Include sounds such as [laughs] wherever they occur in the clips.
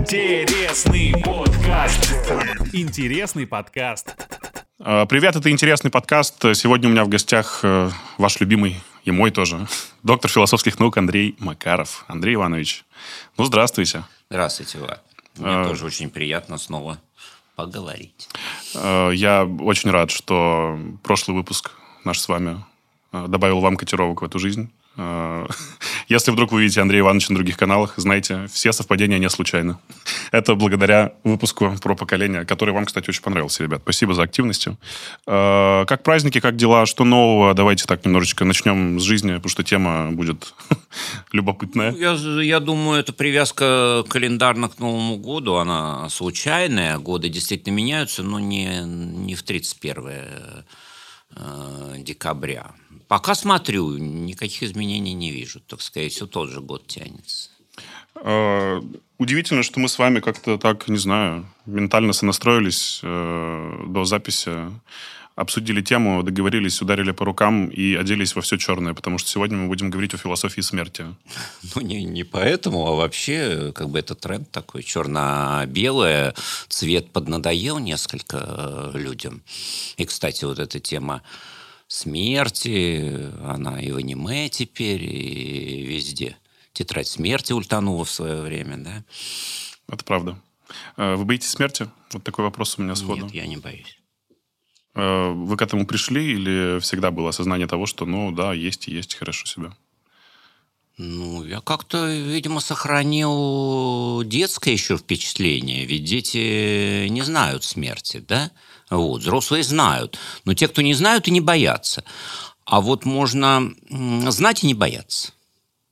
Интересный подкаст. Интересный подкаст. А, Привет, это интересный подкаст. Сегодня у меня в гостях э, ваш любимый и мой тоже [laughs] доктор философских наук Андрей Макаров. Андрей Иванович, ну здравствуйте. Здравствуйте, Влад. Мне А. тоже очень приятно снова поговорить. Э, Я очень рад, что прошлый выпуск наш с вами э, добавил вам котировок в эту жизнь. Э, [laughs] Если вдруг вы видите Андрея Ивановича на других каналах, знайте, все совпадения не случайны. [laughs] Это благодаря выпуску про поколение, который вам, кстати, очень понравился, ребят. Спасибо за активность. Э, Как праздники, как дела, что нового? Давайте так немножечко начнем с жизни, потому что тема будет [laughs] любопытная. Я, я думаю, эта привязка календарно к Новому году, она случайная. Годы действительно меняются, но не, не в 31 э, декабря. Пока смотрю, никаких изменений не вижу. Так сказать, все тот же год тянется. Э, Удивительно, что мы с вами как-то так, не знаю, ментально сонастроились э, до записи, обсудили тему, договорились, ударили по рукам и оделись во все черное, потому что сегодня мы будем говорить о философии смерти. [laughs] Ну, не, не поэтому, а вообще, как бы это тренд такой, черно-белое, цвет поднадоел несколько э, людям. И, кстати, вот эта тема смерти, она и в аниме теперь, и везде. Тетрадь смерти ультанула в свое время, да? Это правда. Э, Вы боитесь смерти? Вот такой вопрос у меня сходу. Нет, я не боюсь. Э, Вы к этому пришли или всегда было осознание того, что, ну да, есть и есть, хорошо себя? Ну, я как-то, видимо, сохранил детское еще впечатление, ведь дети не знают смерти, да? Вот, взрослые знают, но те, кто не знают, и не боятся. А вот можно знать и не бояться.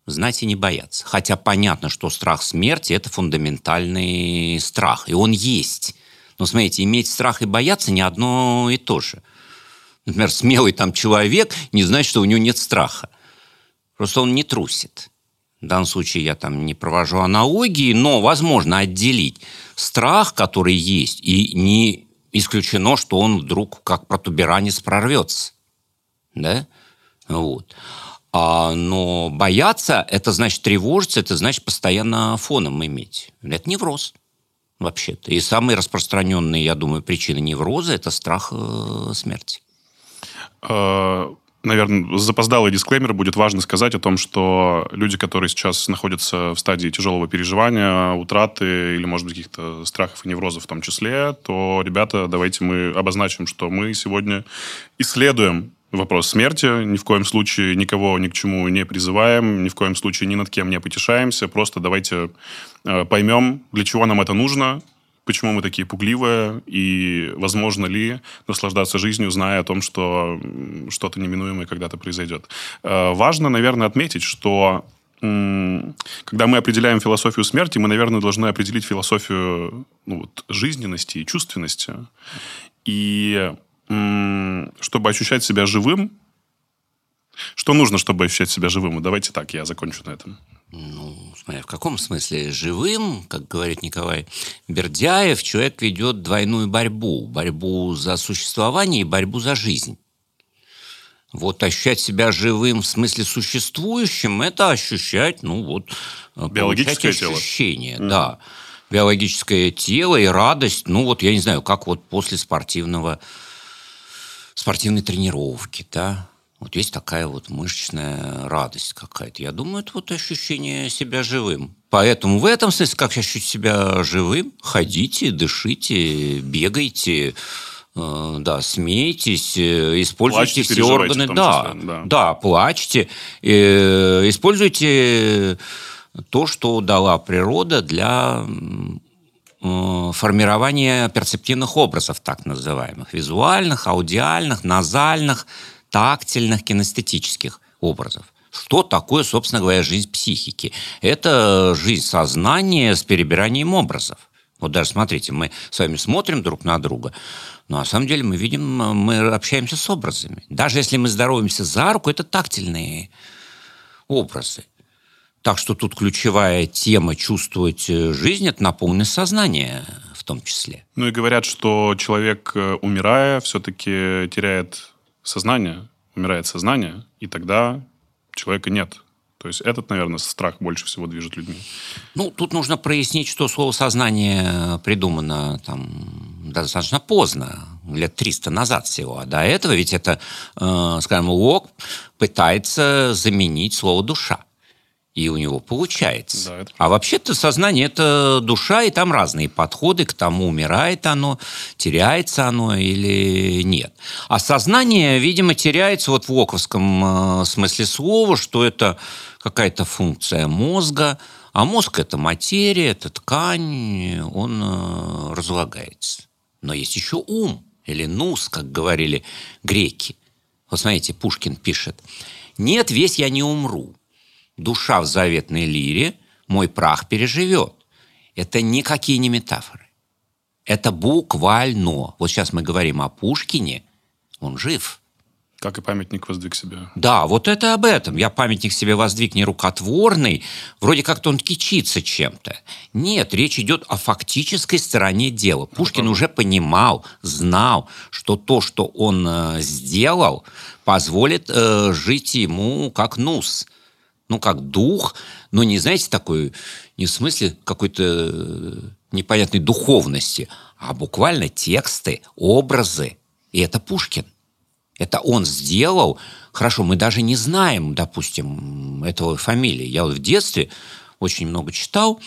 Знать и не бояться. Хотя понятно, что страх смерти – это фундаментальный страх, и он есть. Но, смотрите, иметь страх и бояться не одно и то же. Например, смелый там человек не значит, что у него нет страха. Просто он не трусит. В данном случае я там не провожу аналогии, но возможно отделить страх, который есть, и не исключено, что он вдруг как протуберанец прорвется. Да? Вот. А, но бояться, это значит тревожиться, это значит постоянно фоном иметь. Это невроз вообще-то. И самые распространенные, я думаю, причины невроза – это страх э, смерти. Наверное, запоздалый дисклеймер будет важно сказать о том, что люди, которые сейчас находятся в стадии тяжелого переживания, утраты или, может быть, каких-то страхов и неврозов в том числе, то, ребята, давайте мы обозначим, что мы сегодня исследуем вопрос смерти, ни в коем случае никого ни к чему не призываем, ни в коем случае ни над кем не потешаемся, просто давайте э, поймем, для чего нам это нужно, почему мы такие пугливые, и возможно ли наслаждаться жизнью, зная о том, что что-то неминуемое когда-то произойдет. Э, Важно, наверное, отметить, что когда мы определяем философию смерти, мы, наверное, должны определить философию ну, вот, жизненности и чувственности. И чтобы ощущать себя живым, что нужно, чтобы ощущать себя живым? Давайте так, я закончу на этом. Ну, смотря в каком смысле живым, как говорит Николай Бердяев, человек ведет двойную борьбу. Борьбу за существование и борьбу за жизнь. Вот ощущать себя живым в смысле существующим, это ощущать, ну вот, э, Биологическое получать тело. ощущение, да. Биологическое тело и радость, ну вот, я не знаю, как вот после спортивного, спортивной тренировки, да, вот есть такая вот мышечная радость какая-то. Я думаю, это вот ощущение себя живым. Поэтому в этом смысле, как ощутить себя живым, ходите, дышите, бегайте, э, да, смейтесь, э, используйте Плачьте, все органы. Да, числе, да. да, плачьте, э, используйте то, что дала природа для э, формирования перцептивных образов, так называемых, визуальных, аудиальных, назальных, тактильных, кинестетических образов. Что такое, собственно говоря, жизнь психики? Это жизнь сознания с перебиранием образов. Вот даже смотрите, мы с вами смотрим друг на друга, но на самом деле мы видим, мы общаемся с образами. Даже если мы здороваемся за руку, это тактильные образы. Так что тут ключевая тема чувствовать э, жизнь – это наполненность сознания в том числе. Ну и говорят, что человек, э, умирая, все-таки теряет сознание, умирает сознание, и тогда человека нет. То есть этот, наверное, страх больше всего движет людьми. Ну, тут нужно прояснить, что слово «сознание» придумано там достаточно поздно, лет 300 назад всего. А до этого ведь это, э, скажем, Лок пытается заменить слово «душа». И у него получается. Да, это... А вообще-то сознание – это душа, и там разные подходы к тому, умирает оно, теряется оно или нет. А сознание, видимо, теряется вот в локовском э, смысле слова, что это какая-то функция мозга, а мозг – это материя, это ткань, он э, разлагается. Но есть еще ум, или нус, как говорили греки. Вот смотрите, Пушкин пишет. «Нет, весь я не умру. Душа в заветной лире мой прах переживет». Это никакие не метафоры. Это буквально. Вот сейчас мы говорим о Пушкине, он жив – как и памятник воздвиг себе. Да, вот это об этом. Я памятник себе воздвиг не рукотворный, вроде как-то он кичится чем-то. Нет, речь идет о фактической стороне дела. Пушкин ну, уже понимал, знал, что то, что он э, сделал, позволит э, жить ему как нус. Ну, как дух, но не, знаете, такой, не в смысле какой-то э, непонятной духовности, а буквально тексты, образы. И это Пушкин. Это он сделал. Хорошо, мы даже не знаем, допустим, этого фамилии. Я вот в детстве очень много читал,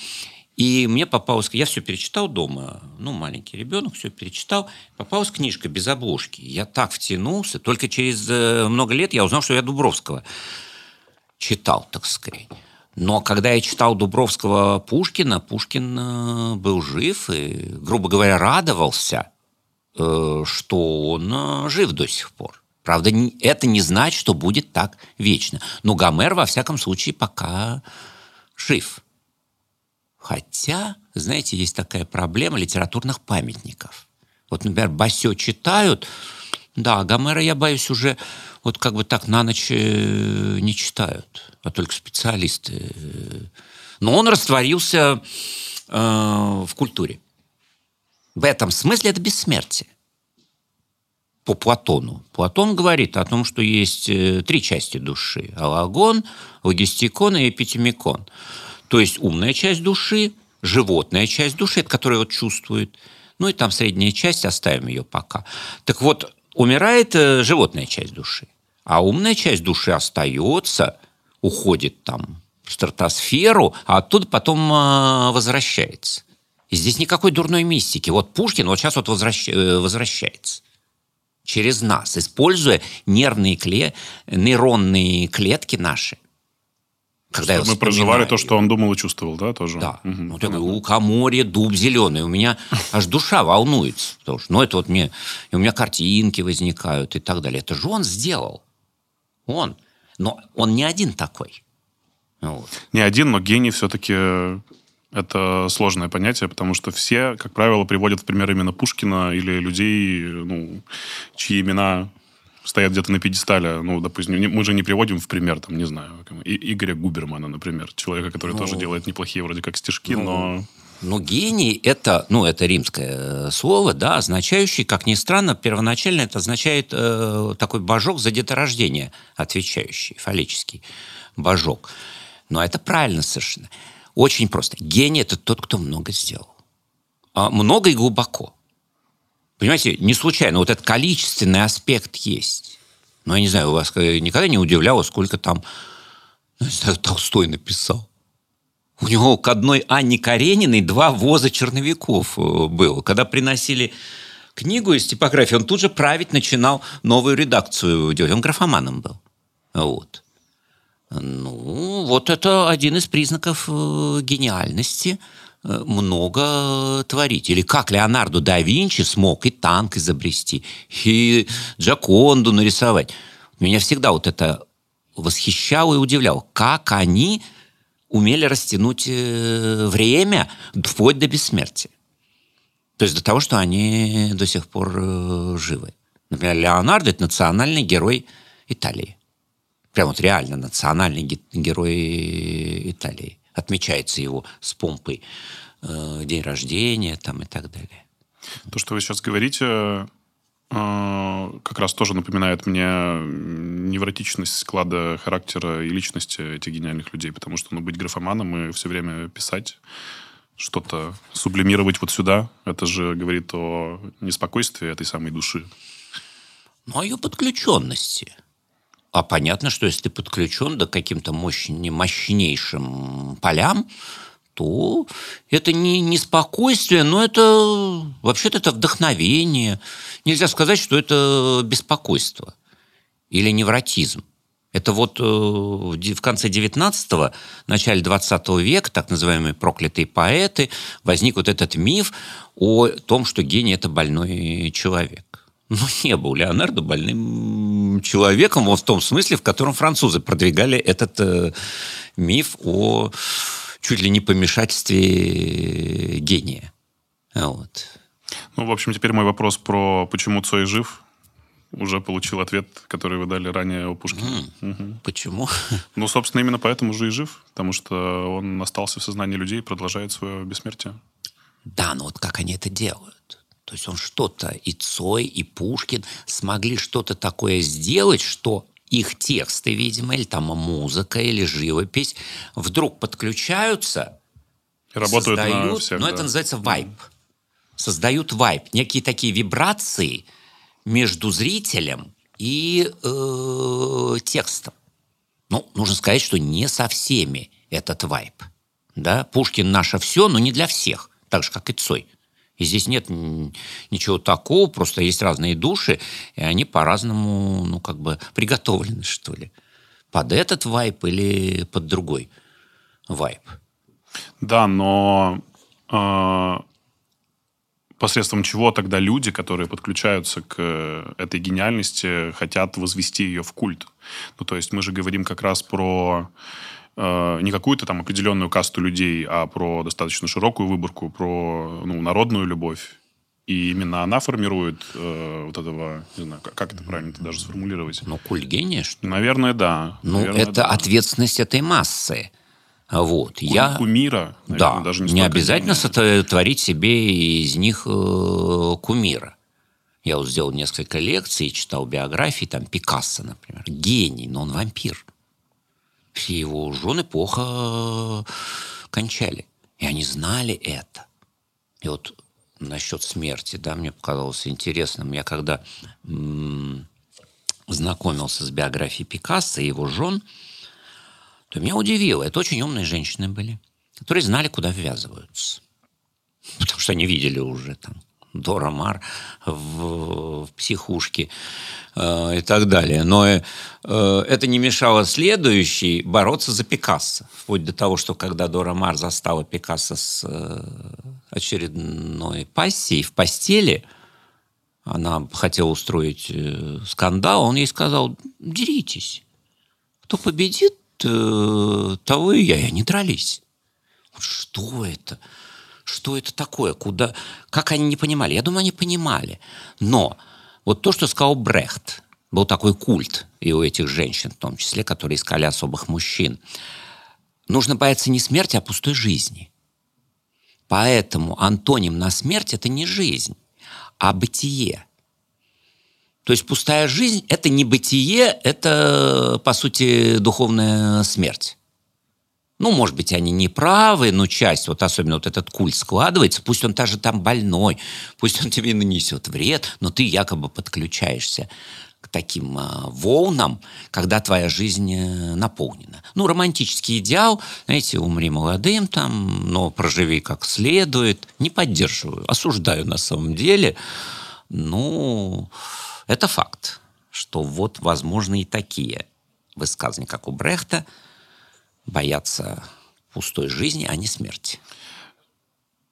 и мне попалась, я все перечитал дома, ну, маленький ребенок, все перечитал, попалась книжка без обложки. Я так втянулся, только через э, много лет я узнал, что я Дубровского читал, так сказать. Но когда я читал Дубровского Пушкина, Пушкин э, был жив и, грубо говоря, радовался, э, что он жив до сих пор. Правда, это не значит, что будет так вечно. Но Гомер, во всяком случае, пока жив. Хотя, знаете, есть такая проблема литературных памятников. Вот, например, Басё читают, да, Гомера, я боюсь, уже вот как бы так на ночь э, не читают, а только специалисты. Но он растворился э, в культуре. В этом смысле это бессмертие по Платону. Платон говорит о том, что есть э, три части души. Алагон, логистикон и эпитемикон. То есть умная часть души, животная часть души, которая вот чувствует, ну и там средняя часть, оставим ее пока. Так вот, умирает э, животная часть души, а умная часть души остается, уходит там в стратосферу, а оттуда потом э, возвращается. И здесь никакой дурной мистики. Вот Пушкин вот сейчас вот возвращ... возвращается через нас, используя нервные кле... нейронные клетки наши. Когда мы проживали то, что он думал и чувствовал, да, тоже? Да. Угу. Ну, так, лукоморье, дуб зеленый. У меня аж душа волнуется. Потому что, ну, это вот мне... И у меня картинки возникают и так далее. Это же он сделал. Он. Но он не один такой. Вот. Не один, но гений все-таки это сложное понятие, потому что все, как правило, приводят в пример именно Пушкина или людей, ну, чьи имена стоят где-то на пьедестале. Ну, допустим, мы же не приводим в пример, там, не знаю, Игоря Губермана, например, человека, который ну, тоже делает неплохие вроде как стишки, ну, но... Но гений это, ну, это римское слово, да, означающий, как ни странно, первоначально это означает э, такой божок за деторождение, отвечающий, фаллический божок. Но это правильно совершенно. Очень просто. Гений – это тот, кто много сделал. А много и глубоко. Понимаете, не случайно. Вот этот количественный аспект есть. Ну, я не знаю, у вас никогда не удивляло, сколько там ну, не знаю, Толстой написал. У него к одной Анне Карениной два воза черновиков э, было. Когда приносили книгу из типографии, он тут же править начинал новую редакцию делать. Он графоманом был. Вот. Ну, вот это один из признаков э, гениальности э, много творить. Или как Леонардо да Винчи смог и танк изобрести, и Джаконду нарисовать. Меня всегда вот это восхищало и удивляло, как они умели растянуть э, время вплоть до бессмертия. То есть до того, что они до сих пор живы. Например, Леонардо – это национальный герой Италии прям вот реально национальный герой Италии. Отмечается его с помпой э, день рождения там и так далее. То, что вы сейчас говорите, э, как раз тоже напоминает мне невротичность склада характера и личности этих гениальных людей, потому что ну, быть графоманом и все время писать что-то сублимировать вот сюда, это же говорит о неспокойствии этой самой души. Ну, о ее подключенности. А понятно, что если ты подключен до каким-то мощ... мощнейшим полям, то это не, не спокойствие, но это вообще-то это вдохновение. Нельзя сказать, что это беспокойство или невротизм. Это вот э, в конце 19-го, начале 20 века, так называемые проклятые поэты, возник вот этот миф о том, что гений – это больной человек. Ну, [laughs] не был Леонардо больным человеком, вот в том смысле, в котором французы продвигали этот э, миф о чуть ли не помешательстве гения. Вот. Ну, в общем, теперь мой вопрос про почему Цой жив уже получил ответ, который вы дали ранее у Пушкина. Mm. Угу. Почему? [laughs] Ну, собственно, именно поэтому же и жив, потому что он остался в сознании людей и продолжает свое бессмертие. Да, но вот как они это делают? То есть он что-то, и Цой, и Пушкин смогли что-то такое сделать, что их тексты, видимо, или там музыка, или живопись вдруг подключаются, работают создают, на всех, но да. это называется вайп. Создают вайп, некие такие вибрации между зрителем и э, текстом. Ну, нужно сказать, что не со всеми этот вайп. Да? Пушкин наше все, но не для всех, так же, как и Цой. И здесь нет ничего такого, просто есть разные души, и они по-разному, ну, как бы приготовлены, что ли. Под этот вайп или под другой вайп. Да, но э, посредством чего тогда люди, которые подключаются к этой гениальности, хотят возвести ее в культ? Ну, то есть мы же говорим как раз про э, не какую-то там определенную касту людей, а про достаточно широкую выборку, про ну, народную любовь. И именно она формирует э, вот этого, не знаю, как, как это правильно даже сформулировать. Ну, культ гения, что ли? Наверное, да. Ну, Наверное, это да. ответственность этой массы. Вот. Ку- Я... Кумира. наверное, Да, даже не, столько обязательно гения. сотворить себе из них э, кумира. Я вот сделал несколько лекций, читал биографии, там Пикассо, например. Гений, но он вампир. Все его жены плохо э, кончали. И они знали это. И вот насчет смерти, да, мне показалось интересным. Я когда м, знакомился с биографией Пикассо и его жен, то меня удивило. Это очень умные женщины были, которые знали, куда ввязываются. Потому что они видели уже там Дора Мар в, в психушке э, и так далее. Но э, это не мешало следующей бороться за Пикассо. Вплоть до того, что когда Дора Мар застала Пикассо с э, очередной пассией в постели, она хотела устроить э, скандал, он ей сказал, деритесь. Кто победит, э, того и я, и они дрались. Вот Что это? Что это такое? Куда? Как они не понимали? Я думаю, они понимали. Но вот то, что сказал Брехт, был такой культ и у этих женщин, в том числе, которые искали особых мужчин. Нужно бояться не смерти, а пустой жизни. Поэтому антоним на смерть – это не жизнь, а бытие. То есть пустая жизнь – это не бытие, это, по сути, духовная смерть. Ну, может быть, они не правы, но часть, вот особенно вот этот культ складывается, пусть он даже там больной, пусть он тебе нанесет вред, но ты якобы подключаешься к таким э, волнам, когда твоя жизнь э, наполнена. Ну, романтический идеал, знаете, умри молодым там, но проживи как следует. Не поддерживаю, осуждаю на самом деле. Ну, это факт, что вот возможны и такие высказывания, как у Брехта, боятся пустой жизни, а не смерти.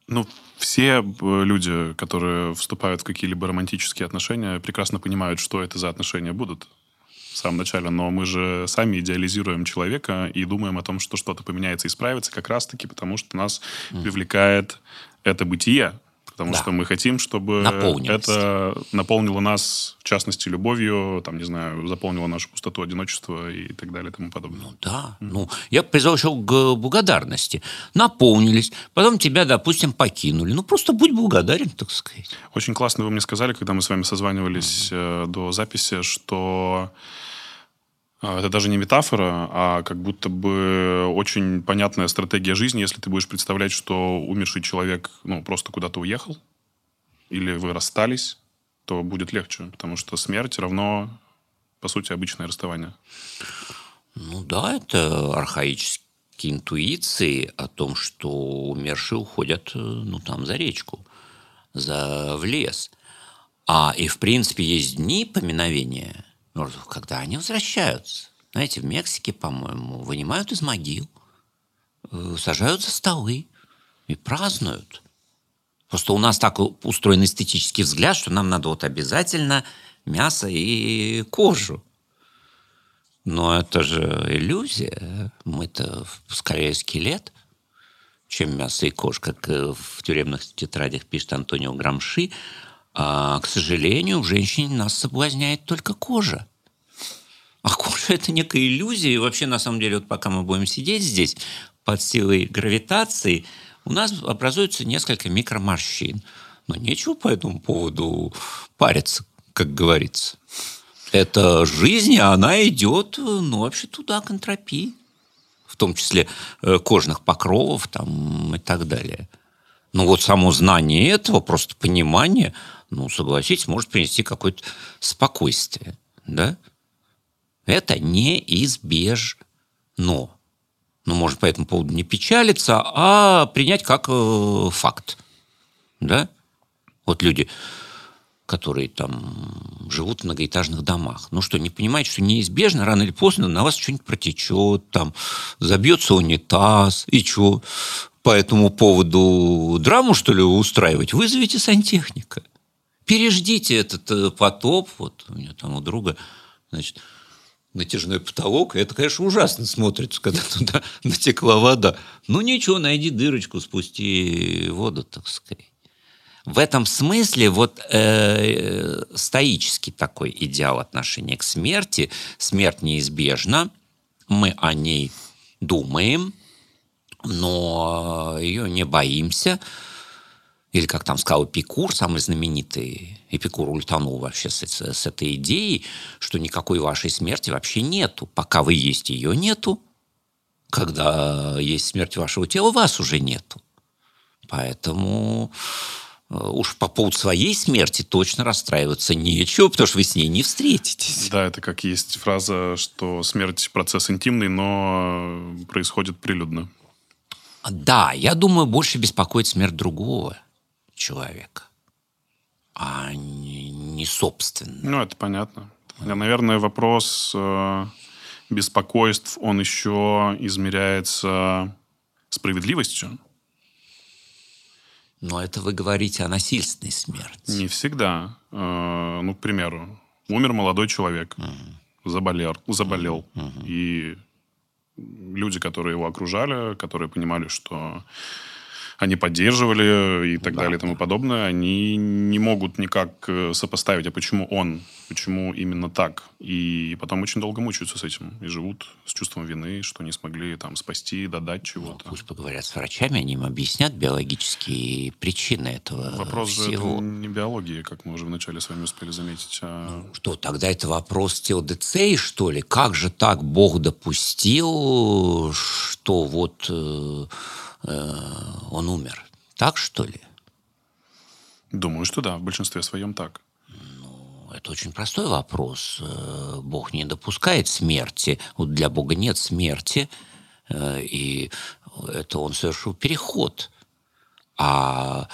Ну, все э, люди, которые вступают в какие-либо романтические отношения, прекрасно понимают, что это за отношения будут в самом начале. Но мы же сами идеализируем человека и думаем о том, что что-то поменяется и исправится как раз-таки потому, что нас привлекает это бытие, Потому Да. что мы хотим, чтобы это наполнило нас, в частности, любовью, там, не знаю, заполнило нашу пустоту одиночества и так далее и тому подобное. Ну да. Ну, я призвал еще к благодарности. Наполнились, потом тебя, допустим, покинули. Ну, просто будь благодарен, так сказать. Очень классно вы мне сказали, когда мы с вами созванивались э, до записи, что это даже не метафора, а как будто бы очень понятная стратегия жизни, если ты будешь представлять, что умерший человек ну, просто куда-то уехал, или вы расстались, то будет легче, потому что смерть равно, по сути, обычное расставание. Ну да, это архаические интуиции о том, что умершие уходят, э, ну, там, за речку, за, в лес. А и, в принципе, есть дни поминовения мертвых, когда они возвращаются. Знаете, в Мексике, по-моему, вынимают из могил, э, сажают за столы и празднуют. Просто у нас так устроен эстетический взгляд, что нам надо вот обязательно мясо и кожу. Но это же иллюзия. Мы-то скорее скелет, чем мясо и кожа, как э, в тюремных тетрадях пишет Антонио Грамши. А, к сожалению, в женщине нас соблазняет только кожа. А кожа – это некая иллюзия. И вообще, на самом деле, вот пока мы будем сидеть здесь под силой гравитации, у нас образуется несколько микроморщин. Но нечего по этому поводу париться, как говорится. Это жизнь, и она идет, ну, вообще туда, к энтропии. В том числе э, кожных покровов там, и так далее. Ну, вот само знание этого, просто понимание, ну, согласитесь, может принести какое-то спокойствие, да? Это неизбежно. Ну, можно по этому поводу не печалиться, а принять как э, факт, да? Вот люди, которые там живут в многоэтажных домах. Ну что, не понимаете, что неизбежно, рано или поздно на вас что-нибудь протечет, там, забьется унитаз, и что? По этому поводу драму, что ли, устраивать? Вызовите сантехника. Переждите этот э, потоп. Вот у меня там у друга, значит, натяжной потолок. Это, конечно, ужасно смотрится, когда [laughs] туда натекла вода. Ну ничего, найди дырочку, спусти воду, так сказать. В этом смысле вот э, стоический такой идеал отношения к смерти. Смерть неизбежна, мы о ней думаем, но ее не боимся. Или, как там сказал Эпикур, самый знаменитый, Эпикур ультанул вообще с, с, с этой идеей, что никакой вашей смерти вообще нету. Пока вы есть, ее нету. Когда есть смерть вашего тела, вас уже нету. Поэтому уж по поводу своей смерти точно расстраиваться нечего, потому что вы с ней не встретитесь. Да, это как есть фраза, что смерть процесс интимный, но происходит прилюдно. Да, я думаю, больше беспокоит смерть другого человека, а не, не собственно. Ну, это понятно. Наверное, вопрос э, беспокойств, он еще измеряется справедливостью. Но это вы говорите о насильственной смерти. Не всегда. Э, ну, к примеру, умер молодой человек, заболел, заболел. И люди, которые его окружали, которые понимали, что они поддерживали и так Да, далее и тому подобное, они не могут никак э, сопоставить, а почему он, почему именно так. И потом очень долго мучаются с этим и живут с чувством вины, что не смогли там спасти, додать чего-то. Пусть поговорят с врачами, они им объяснят биологические причины этого Вопрос же всего. это не биологии, как мы уже вначале с вами успели заметить, а Что, тогда это вопрос теодицеи, что ли? Как же так Бог допустил, что вот э, э, он умер? Так, что ли? думаю, что да, в большинстве своем так. Это очень простой вопрос. Э, Бог не допускает смерти. Вот для Бога нет смерти. э, И это он совершил переход. А,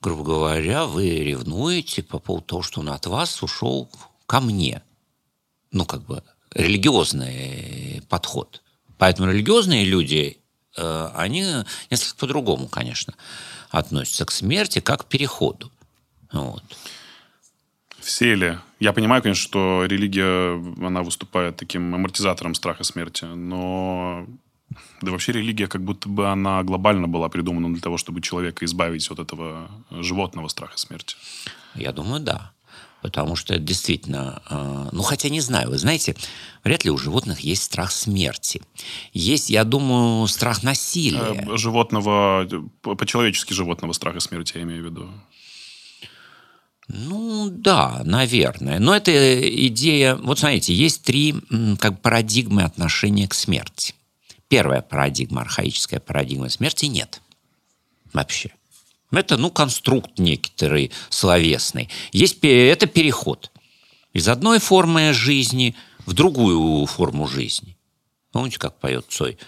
грубо говоря, вы ревнуете по поводу того, что он от вас ушел ко мне. Ну, как бы религиозный подход. Поэтому религиозные люди, э, они несколько по-другому, конечно, относятся к смерти, как к переходу. Вот. Все ли? Я понимаю, конечно, что религия, она выступает таким амортизатором страха смерти, но Да вообще религия как будто бы она глобально была придумана для того, чтобы человека избавить от этого животного страха смерти. Я думаю, да. Потому что это действительно... Э, ну, хотя не знаю, вы знаете, вряд ли у животных есть страх смерти. Есть, я думаю, страх насилия. Э, животного, по-человечески животного страха смерти, я имею в виду. Ну, да, наверное. Но это идея... Вот смотрите, есть три как парадигмы отношения к смерти. Первая парадигма, архаическая парадигма смерти нет. Вообще. Это, ну, конструкт некоторый словесный. Есть, это переход из одной формы жизни в другую форму жизни. Помните, как поет Цой?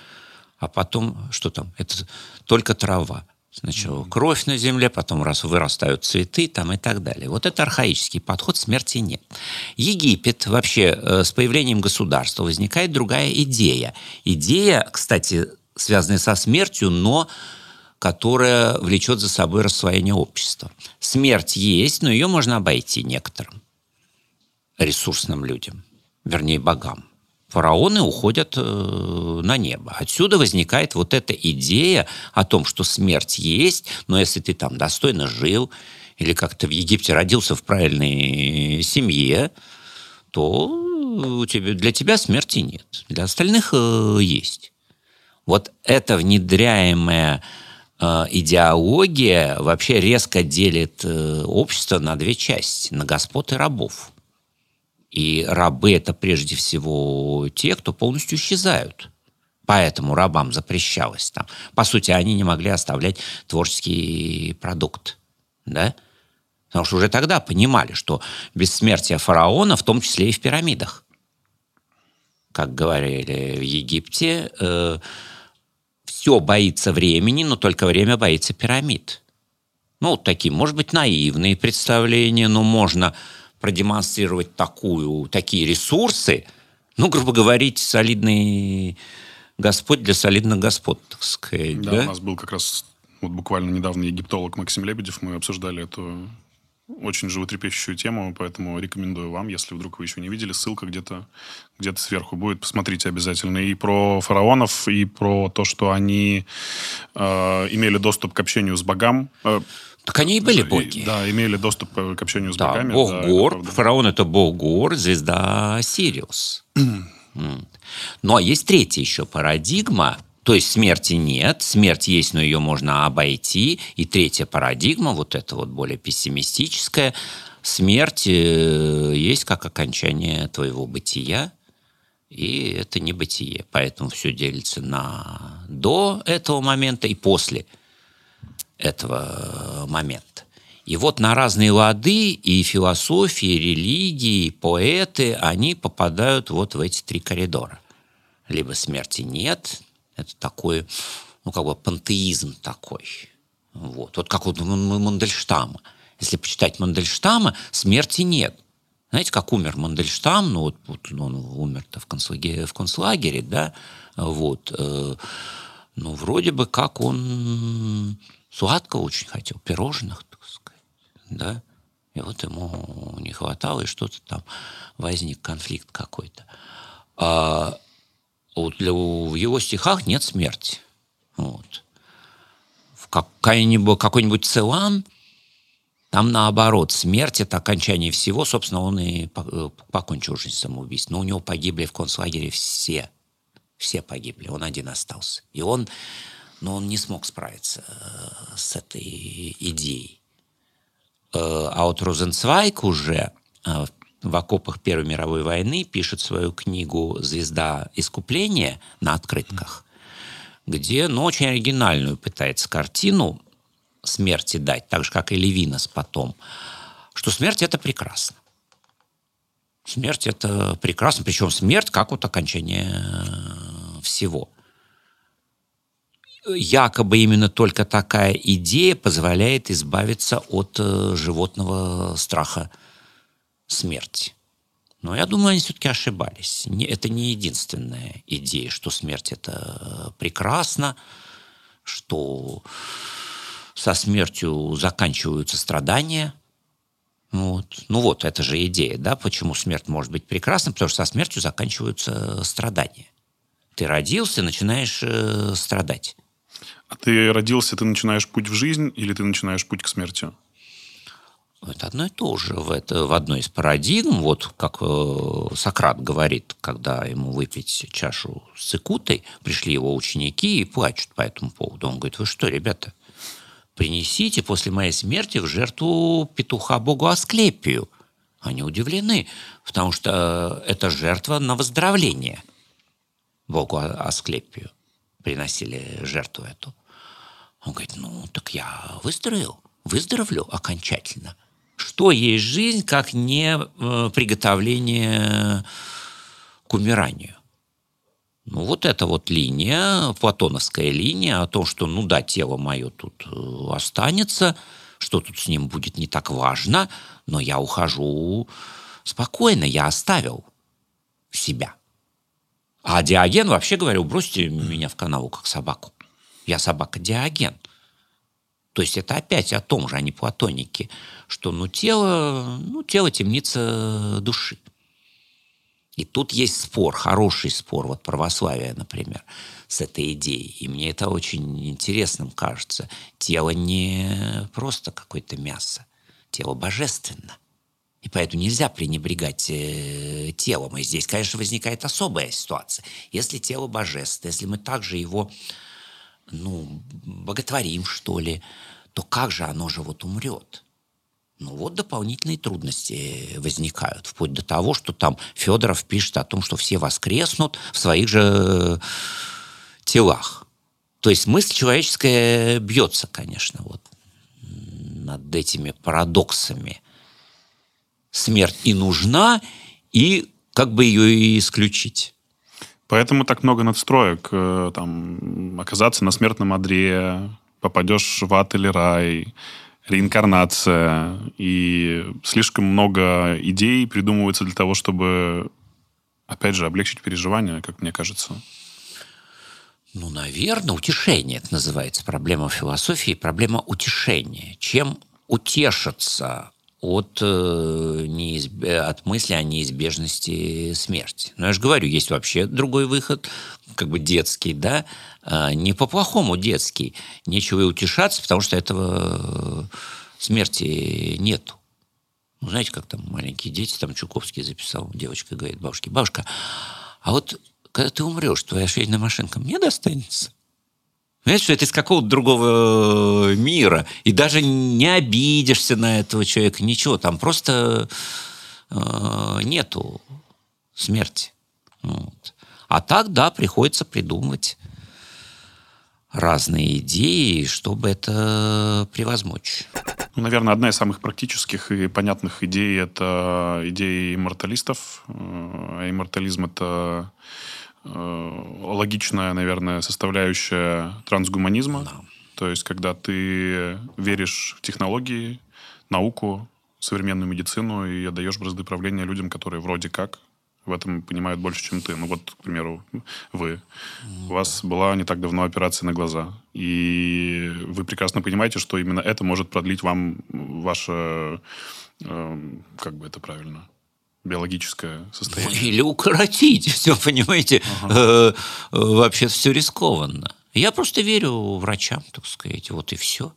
А потом, что там? Это только трава. Сначала кровь на земле, потом раз вырастают цветы там и так далее. Вот это архаический подход, смерти нет. Египет, вообще э, с появлением государства возникает другая идея. Идея, кстати, связанная со смертью, но которая влечет за собой рассвоение общества. Смерть есть, но ее можно обойти некоторым ресурсным людям, вернее, богам. Фараоны уходят э, на небо. Отсюда возникает вот эта идея о том, что смерть есть, но если ты там достойно жил или как-то в Египте родился в правильной семье, то у тебя, для тебя смерти нет. Для остальных э, есть. Вот это внедряемая Э, идеология вообще резко делит э, общество на две части, на господ и рабов. И рабы – это прежде всего те, кто полностью исчезают. Поэтому рабам запрещалось там. По сути, они не могли оставлять творческий продукт. Да? Потому что уже тогда понимали, что бессмертие фараона, в том числе и в пирамидах. Как говорили в Египте, э, все боится времени, но только время боится пирамид. Ну, такие, может быть, наивные представления, но можно продемонстрировать такую, такие ресурсы, ну, грубо говорить, солидный Господь для солидных господ, так сказать. Да, да? у нас был как раз вот буквально недавно египтолог Максим Лебедев, мы обсуждали эту очень животрепещущую тему, поэтому рекомендую вам, если вдруг вы еще не видели, ссылка где-то где сверху будет, посмотрите обязательно. И про фараонов, и про то, что они э, имели доступ к общению с богам. Э, так они и были боги. Да, имели доступ к общению с да, богами. Бог да, гор. Это Фараон это бог гор, звезда Сириус. [clears throat] Ну, а есть третья еще парадигма, то есть смерти нет, смерть есть, но ее можно обойти. И третья парадигма, вот эта вот более пессимистическая, смерть э, есть как окончание твоего бытия, и это не бытие. Поэтому все делится на до этого момента и после этого момента. И вот на разные лады и философии, и религии, и поэты, они попадают вот в эти три коридора. Либо смерти нет, это такой, ну, как бы пантеизм такой. Вот, вот как у Мандельштама. Если почитать Мандельштама, смерти нет. Знаете, как умер Мандельштам? Ну, вот, вот он умер-то в концлагере, в концлагере, да? Вот. Э, ну, вроде бы как он сладкого очень хотел, пирожных, так сказать, да? И вот ему не хватало, и что-то там возник конфликт какой-то. А вот для, в его стихах нет смерти. Вот. В какой-нибудь, какой-нибудь Целан, там наоборот, смерть – это окончание всего. Собственно, он и э, покончил жизнь самоубийством. Но у него погибли в концлагере все. Все погибли, он один остался. И он, но он не смог справиться э, с этой идеей. Э, а вот Розенцвайк уже в окопах Первой мировой войны пишет свою книгу «Звезда искупления» на открытках, где, ну, очень оригинальную пытается картину смерти дать, так же, как и Левинас потом, что смерть – это прекрасно. Смерть – это прекрасно, причем смерть как вот окончание э, всего. Якобы именно только такая идея позволяет избавиться от э, животного страха смерти. Но я думаю, они все-таки ошибались. Это не единственная идея, что смерть это прекрасно, что со смертью заканчиваются страдания. Вот. Ну вот, это же идея, да, почему смерть может быть прекрасна, потому что со смертью заканчиваются страдания. Ты родился, начинаешь э, страдать. А ты родился, ты начинаешь путь в жизнь или ты начинаешь путь к смерти? Это одно и то же. В, это, в одной из парадигм, вот как э, Сократ говорит, когда ему выпить чашу с цикутой, пришли его ученики и плачут по этому поводу. Он говорит, вы что, ребята, принесите после моей смерти в жертву петуха богу Асклепию. Они удивлены, потому что это жертва на выздоровление богу Асклепию. Приносили жертву эту. Он говорит, ну, так я выздоровел, выздоровлю окончательно – что есть жизнь, как не э, приготовление к умиранию? Ну, вот эта вот линия, платоновская линия о том, что, ну да, тело мое тут э, останется, что тут с ним будет не так важно, но я ухожу спокойно, я оставил себя. А Диоген вообще говорил, бросьте меня в канаву, как собаку. Я собака Диоген. То есть это опять о том же, а не платонике, что ну, тело, ну, тело темница души. И тут есть спор, хороший спор, вот православие, например, с этой идеей. И мне это очень интересным кажется. Тело не просто какое-то мясо, тело божественно. И поэтому нельзя пренебрегать э, телом. И здесь, конечно, возникает особая ситуация. Если тело божественно, если мы также его ну, боготворим, что ли, то как же оно же вот умрет? Ну вот дополнительные трудности возникают, вплоть до того, что там Федоров пишет о том, что все воскреснут в своих же телах. То есть мысль человеческая бьется, конечно, вот над этими парадоксами. Смерть и нужна, и как бы ее и исключить. Поэтому так много надстроек. Э, там, оказаться на смертном одре, попадешь в ад или рай, реинкарнация. И слишком много идей придумывается для того, чтобы, опять же, облегчить переживания, как мне кажется. Ну, наверное, утешение это называется. Проблема философии, проблема утешения. Чем утешиться от, э, неизб... от мысли о неизбежности смерти. Но я же говорю, есть вообще другой выход, как бы детский, да, а, не по-плохому детский. Нечего и утешаться, потому что этого э, смерти нету. Ну, знаете, как там маленькие дети, там Чуковский записал, девочка говорит бабушке, бабушка, а вот когда ты умрешь, твоя швейная машинка мне достанется? Понимаешь, что это из какого-то другого э, мира. И даже не обидишься на этого человека, ничего. Там просто э, нету смерти. Вот. А так, да, приходится придумывать разные идеи, чтобы это превозмочь. Наверное, одна из самых практических и понятных идей – это идея имморталистов. А иммортализм – это Э, логичная, наверное, составляющая трансгуманизма. Да. То есть, когда ты веришь в технологии, науку, современную медицину и отдаешь бразды правления людям, которые вроде как в этом понимают больше, чем ты. Ну вот, к примеру, вы. У вас была не так давно операция на глаза. И вы прекрасно понимаете, что именно это может продлить вам ваше... Э, как бы это правильно? Биологическое состояние. Или укоротить, [laughs] все, понимаете, ага. э, вообще все рискованно. Я просто верю врачам, так сказать, вот и все.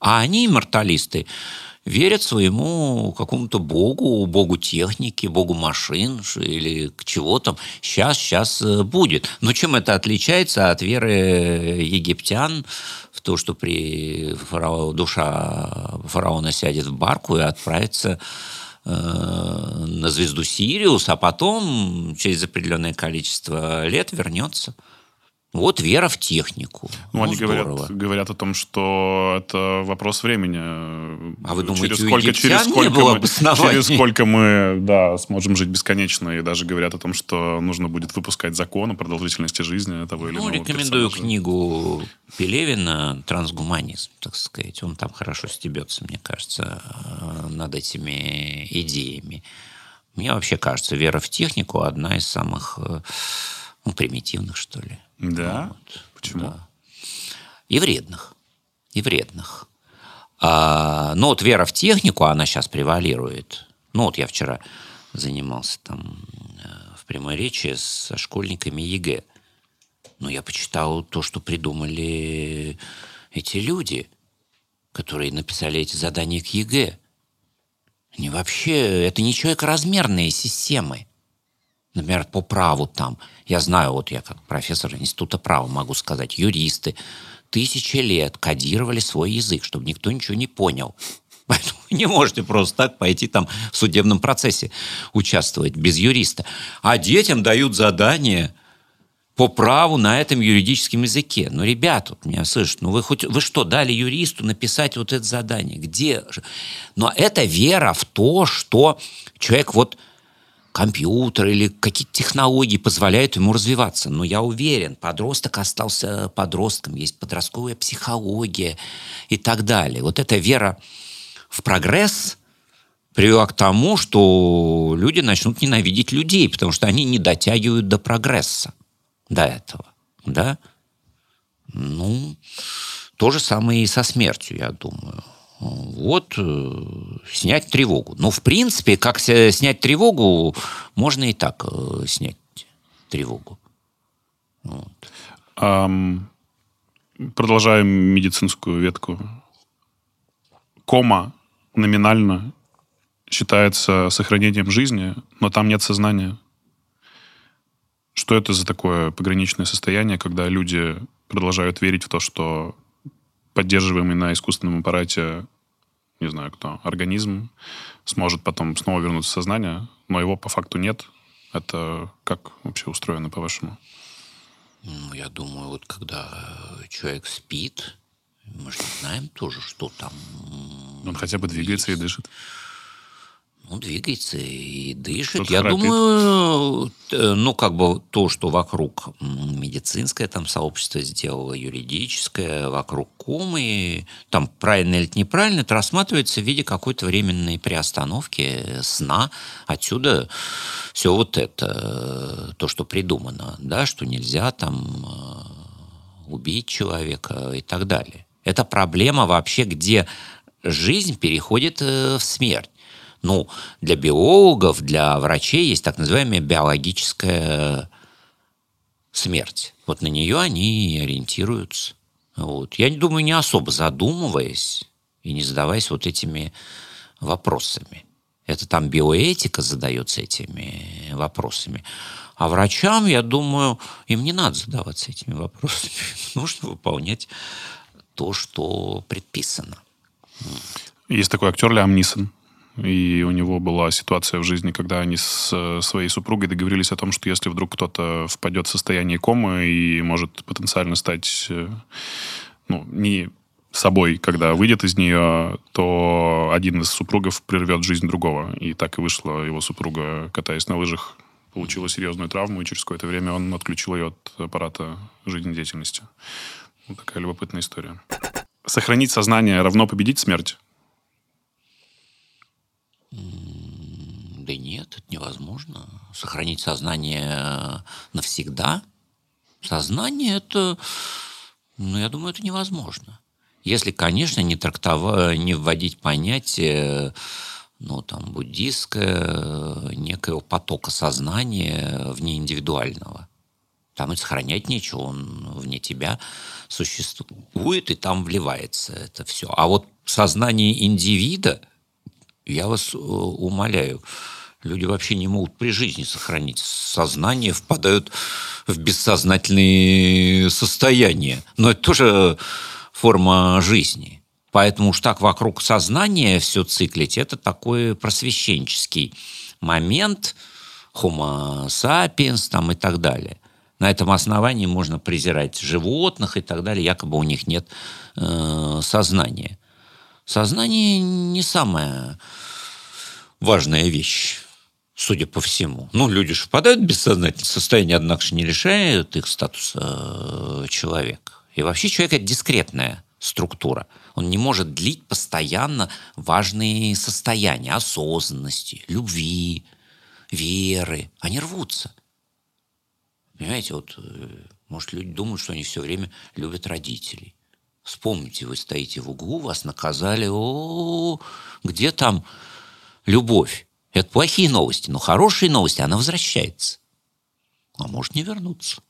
А они, морталисты, верят своему какому-то богу, богу техники, богу машин или к чего там. Сейчас, сейчас э, будет. Но чем это отличается от веры египтян в то, что при фарао, душа фараона сядет в барку и отправится Э, на звезду Сириус, а потом через определенное количество лет вернется. Вот вера в технику. Ну, ну они говорят, говорят о том, что это вопрос времени. А вы думаете, через сколько, через сколько, было мы, через сколько мы да, сможем жить бесконечно. И даже говорят о том, что нужно будет выпускать закон о продолжительности жизни того или ну, иного рекомендую персонажа. книгу Пелевина «Трансгуманизм», так сказать. Он там хорошо стебется, мне кажется, над этими идеями. Мне вообще кажется, вера в технику одна из самых ну, примитивных, что ли. Да? Вот. Почему? Да. И вредных. И вредных. А, ну, вот вера в технику, она сейчас превалирует. Ну, вот я вчера занимался там э, в прямой речи со школьниками ЕГЭ. Но я почитал то, что придумали эти люди, которые написали эти задания к ЕГЭ. Они вообще, это не человекоразмерные системы. Например, по праву там. Я знаю, вот я как профессор института права могу сказать, юристы тысячи лет кодировали свой язык, чтобы никто ничего не понял. [laughs] Поэтому вы не можете просто так пойти там в судебном процессе участвовать без юриста. А детям дают задание по праву на этом юридическом языке. Ну, ребята, вот меня слышат, ну вы хоть вы что, дали юристу написать вот это задание? Где? Но это вера в то, что человек вот компьютер или какие-то технологии позволяют ему развиваться. Но я уверен, подросток остался подростком, есть подростковая психология и так далее. Вот эта вера в прогресс привела к тому, что люди начнут ненавидеть людей, потому что они не дотягивают до прогресса, до этого. Да? Ну, то же самое и со смертью, я думаю. Вот, э, снять тревогу. Ну, в принципе, как снять тревогу, можно и так э, снять тревогу. Вот. Um, продолжаем медицинскую ветку. Кома номинально считается сохранением жизни, но там нет сознания. Что это за такое пограничное состояние, когда люди продолжают верить в то, что поддерживаемый на искусственном аппарате, не знаю кто, организм сможет потом снова вернуться в сознание, но его по факту нет. Это как вообще устроено, по-вашему? Ну, я думаю, вот когда человек спит, мы же не знаем тоже, что там он хотя бы двигается и дышит. Ну, двигается и дышит. Я храпит. думаю, э, ну, как бы то, что вокруг медицинское там сообщество сделало, юридическое, вокруг комы, там правильно или неправильно, это рассматривается в виде какой-то временной приостановки сна. Отсюда все вот это, то, что придумано, да, что нельзя там э, убить человека и так далее. Это проблема вообще, где жизнь переходит э, в смерть. Ну, для биологов, для врачей есть так называемая биологическая смерть. Вот на нее они ориентируются. Вот. Я думаю, не особо задумываясь и не задаваясь вот этими вопросами. Это там биоэтика задается этими вопросами. А врачам, я думаю, им не надо задаваться этими вопросами. [laughs] Нужно выполнять то, что предписано. Есть такой актер Лям Нисон. И у него была ситуация в жизни, когда они с своей супругой договорились о том, что если вдруг кто-то впадет в состояние комы и может потенциально стать э, ну, не собой, когда выйдет из нее, то один из супругов прервет жизнь другого. И так и вышла его супруга, катаясь на лыжах, получила серьезную травму, и через какое-то время он отключил ее от аппарата жизнедеятельности. Вот такая любопытная история [laughs] сохранить сознание равно победить смерть? Да нет, это невозможно. Сохранить сознание навсегда. Сознание это, ну, я думаю, это невозможно. Если, конечно, не трактовать, не вводить понятие, ну, там, буддийское, некоего потока сознания вне индивидуального. Там и сохранять нечего, он вне тебя существует, и там вливается это все. А вот сознание индивида, я вас э, умоляю, люди вообще не могут при жизни сохранить сознание, впадают в бессознательные состояния. Но это тоже форма жизни. Поэтому уж так вокруг сознания все циклить, это такой просвещенческий момент, homo sapiens там и так далее. На этом основании можно презирать животных и так далее, якобы у них нет э, сознания. Сознание не самая важная вещь, судя по всему. Ну, люди же впадают в бессознательное состояние, однако же не лишают их статуса э, человека. И вообще человек – это дискретная структура. Он не может длить постоянно важные состояния осознанности, любви, веры. Они рвутся. Понимаете, вот, э, может, люди думают, что они все время любят родителей. Вспомните, вы стоите в углу, вас наказали, о, где там любовь? Это плохие новости, но хорошие новости, она возвращается. А может не вернуться.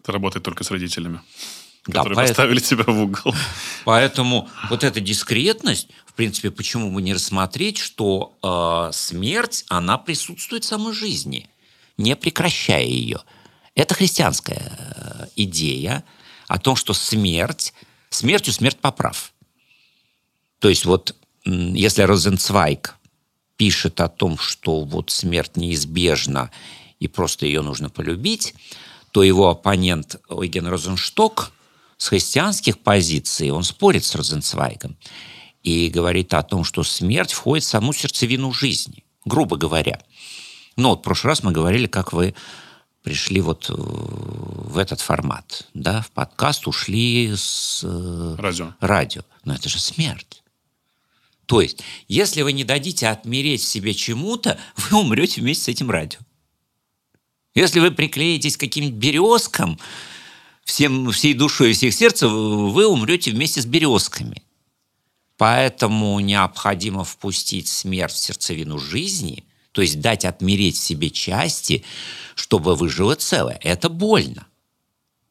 Это работает только с родителями, Да, которые поэт- поставили тебя в угол. [laughs] Поэтому вот эта дискретность, в принципе, почему бы не рассмотреть, что э, смерть, она присутствует в самой жизни, не прекращая ее. Это христианская э, идея о том, что смерть, смертью смерть поправ. То есть вот если Розенцвайг пишет о том, что вот смерть неизбежна и просто ее нужно полюбить, то его оппонент Ойген Розеншток с христианских позиций, он спорит с Розенцвайгом и говорит о том, что смерть входит в саму сердцевину жизни, грубо говоря. Ну, вот в прошлый раз мы говорили, как вы пришли вот э, в этот формат, да, в подкаст ушли с э, Радио. радио. Но это же смерть. То есть, если вы не дадите отмереть себе чему-то, [laughs] вы умрете вместе с этим радио. Если вы приклеитесь к каким-нибудь березкам, всем, всей душой и всех сердцем, вы умрете вместе с березками. Поэтому необходимо впустить смерть в сердцевину жизни, то есть дать отмереть себе части, чтобы выжило целое. Это больно.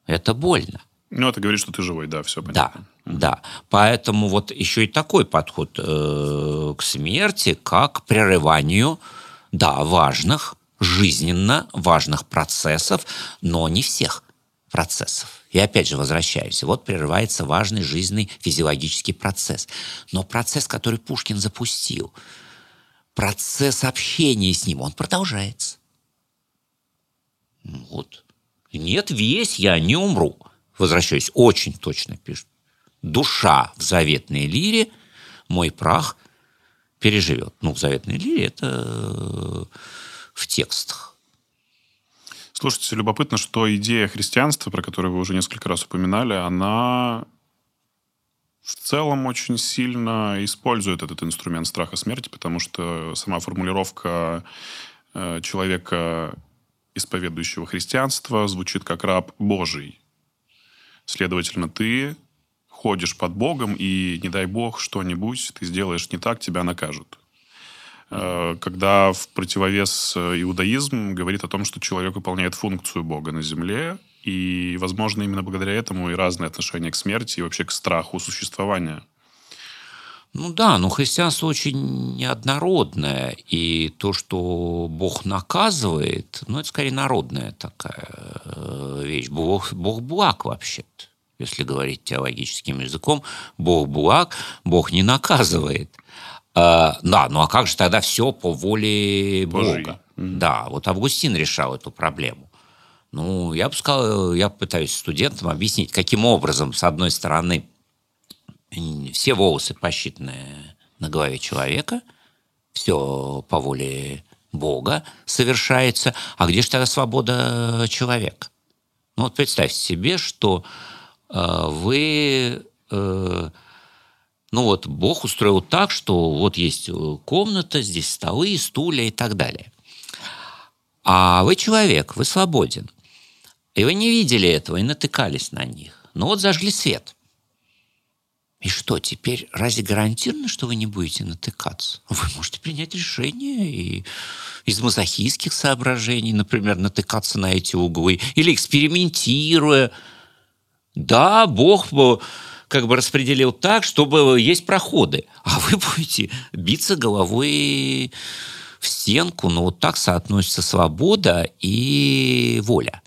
Это больно. Ну, это говорит, что ты живой, да, все Да, понятно. да. Поэтому вот еще и такой подход э, к смерти, как к прерыванию, да, важных, жизненно важных процессов, но не всех процессов. И опять же возвращаюсь. Вот прерывается важный жизненный физиологический процесс. Но процесс, который Пушкин запустил, процесс общения с ним, он продолжается. Вот. Нет, весь я не умру. Возвращаюсь, очень точно пишет. Душа в заветной лире, мой прах переживет. Ну, в заветной лире это э, в текстах. Слушайте, любопытно, что идея христианства, про которую вы уже несколько раз упоминали, она в целом очень сильно использует этот инструмент страха смерти, потому что сама формулировка э, человека, исповедующего христианство, звучит как раб Божий. Следовательно, ты ходишь под Богом, и не дай Бог что-нибудь ты сделаешь не так, тебя накажут. Э, Когда в противовес э, иудаизм говорит о том, что человек выполняет функцию Бога на земле, и, возможно, именно благодаря этому и разные отношения к смерти, и вообще к страху существования. Ну да, но христианство очень неоднородное, и то, что Бог наказывает, ну это скорее народная такая э, вещь. Бог, Бог благ вообще-то, если говорить теологическим языком. Бог благ, Бог не наказывает. А, да, ну а как же тогда все по воле Божьей. Бога? Да, вот Августин решал эту проблему. Ну, я бы сказал, я пытаюсь студентам объяснить, каким образом, с одной стороны, все волосы посчитаны на голове человека, все по воле Бога совершается, а где же тогда свобода человека? Ну вот представьте себе, что э, вы, э, ну вот Бог устроил так, что вот есть э, комната, здесь столы, стулья и так далее. А вы человек, вы свободен. И вы не видели этого и натыкались на них. Ну вот зажгли свет – и что, теперь разве гарантировано, что вы не будете натыкаться? Вы можете принять решение и из мазохистских соображений, например, натыкаться на эти углы, или экспериментируя. Да, Бог как бы распределил так, чтобы есть проходы, а вы будете биться головой в стенку, но вот так соотносится свобода и воля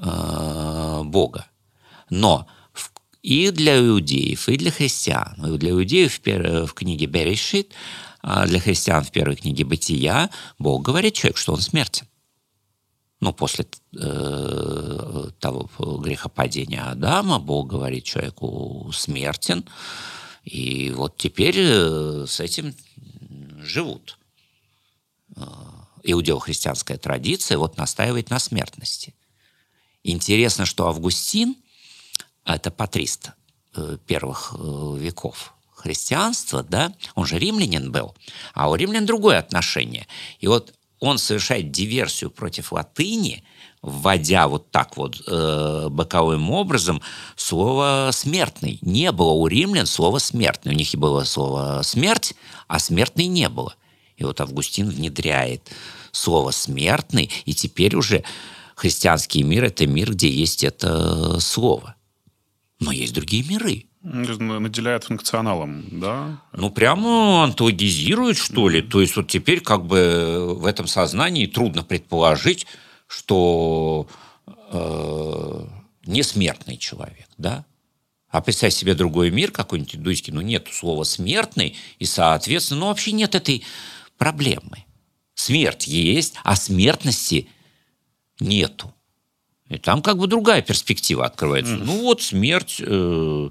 э, Бога. Но и для иудеев, и для христиан. И для иудеев в, пер... в книге Берешит, а для христиан в первой книге Бытия Бог говорит человеку, что он смертен. Ну, после э, того грехопадения Адама Бог говорит человеку смертен. И вот теперь э, с этим живут. Э, Иудео-христианская традиция вот настаивает на смертности. Интересно, что Августин – это патрист первых веков христианства, да, он же римлянин был, а у римлян другое отношение. И вот он совершает диверсию против латыни, вводя вот так вот э, боковым образом слово «смертный». Не было у римлян слова «смертный». У них и было слово «смерть», а «смертный» не было. И вот Августин внедряет слово «смертный», и теперь уже христианский мир – это мир, где есть это слово. Но есть другие миры. Наделяет функционалом, да? Ну, прямо антологизирует, что ли. То есть вот теперь как бы в этом сознании трудно предположить, что э, несмертный человек, да? А представь себе другой мир какой-нибудь индуйский, ну, нет слова «смертный», и, соответственно, ну, вообще нет этой проблемы. Смерть есть, а смертности нету. И там как бы другая перспектива открывается. Mm. Ну вот смерть э, э,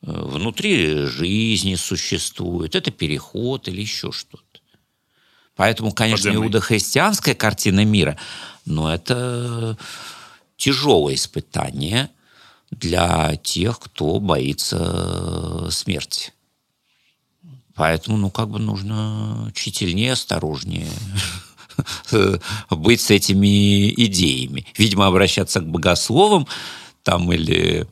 внутри жизни существует, это переход или еще что-то. Поэтому, конечно, иудохристианская картина мира, но это тяжелое испытание для тех, кто боится смерти. Поэтому, ну, как бы нужно тщательнее, осторожнее [laughs] быть с этими идеями. Видимо, обращаться к богословам там или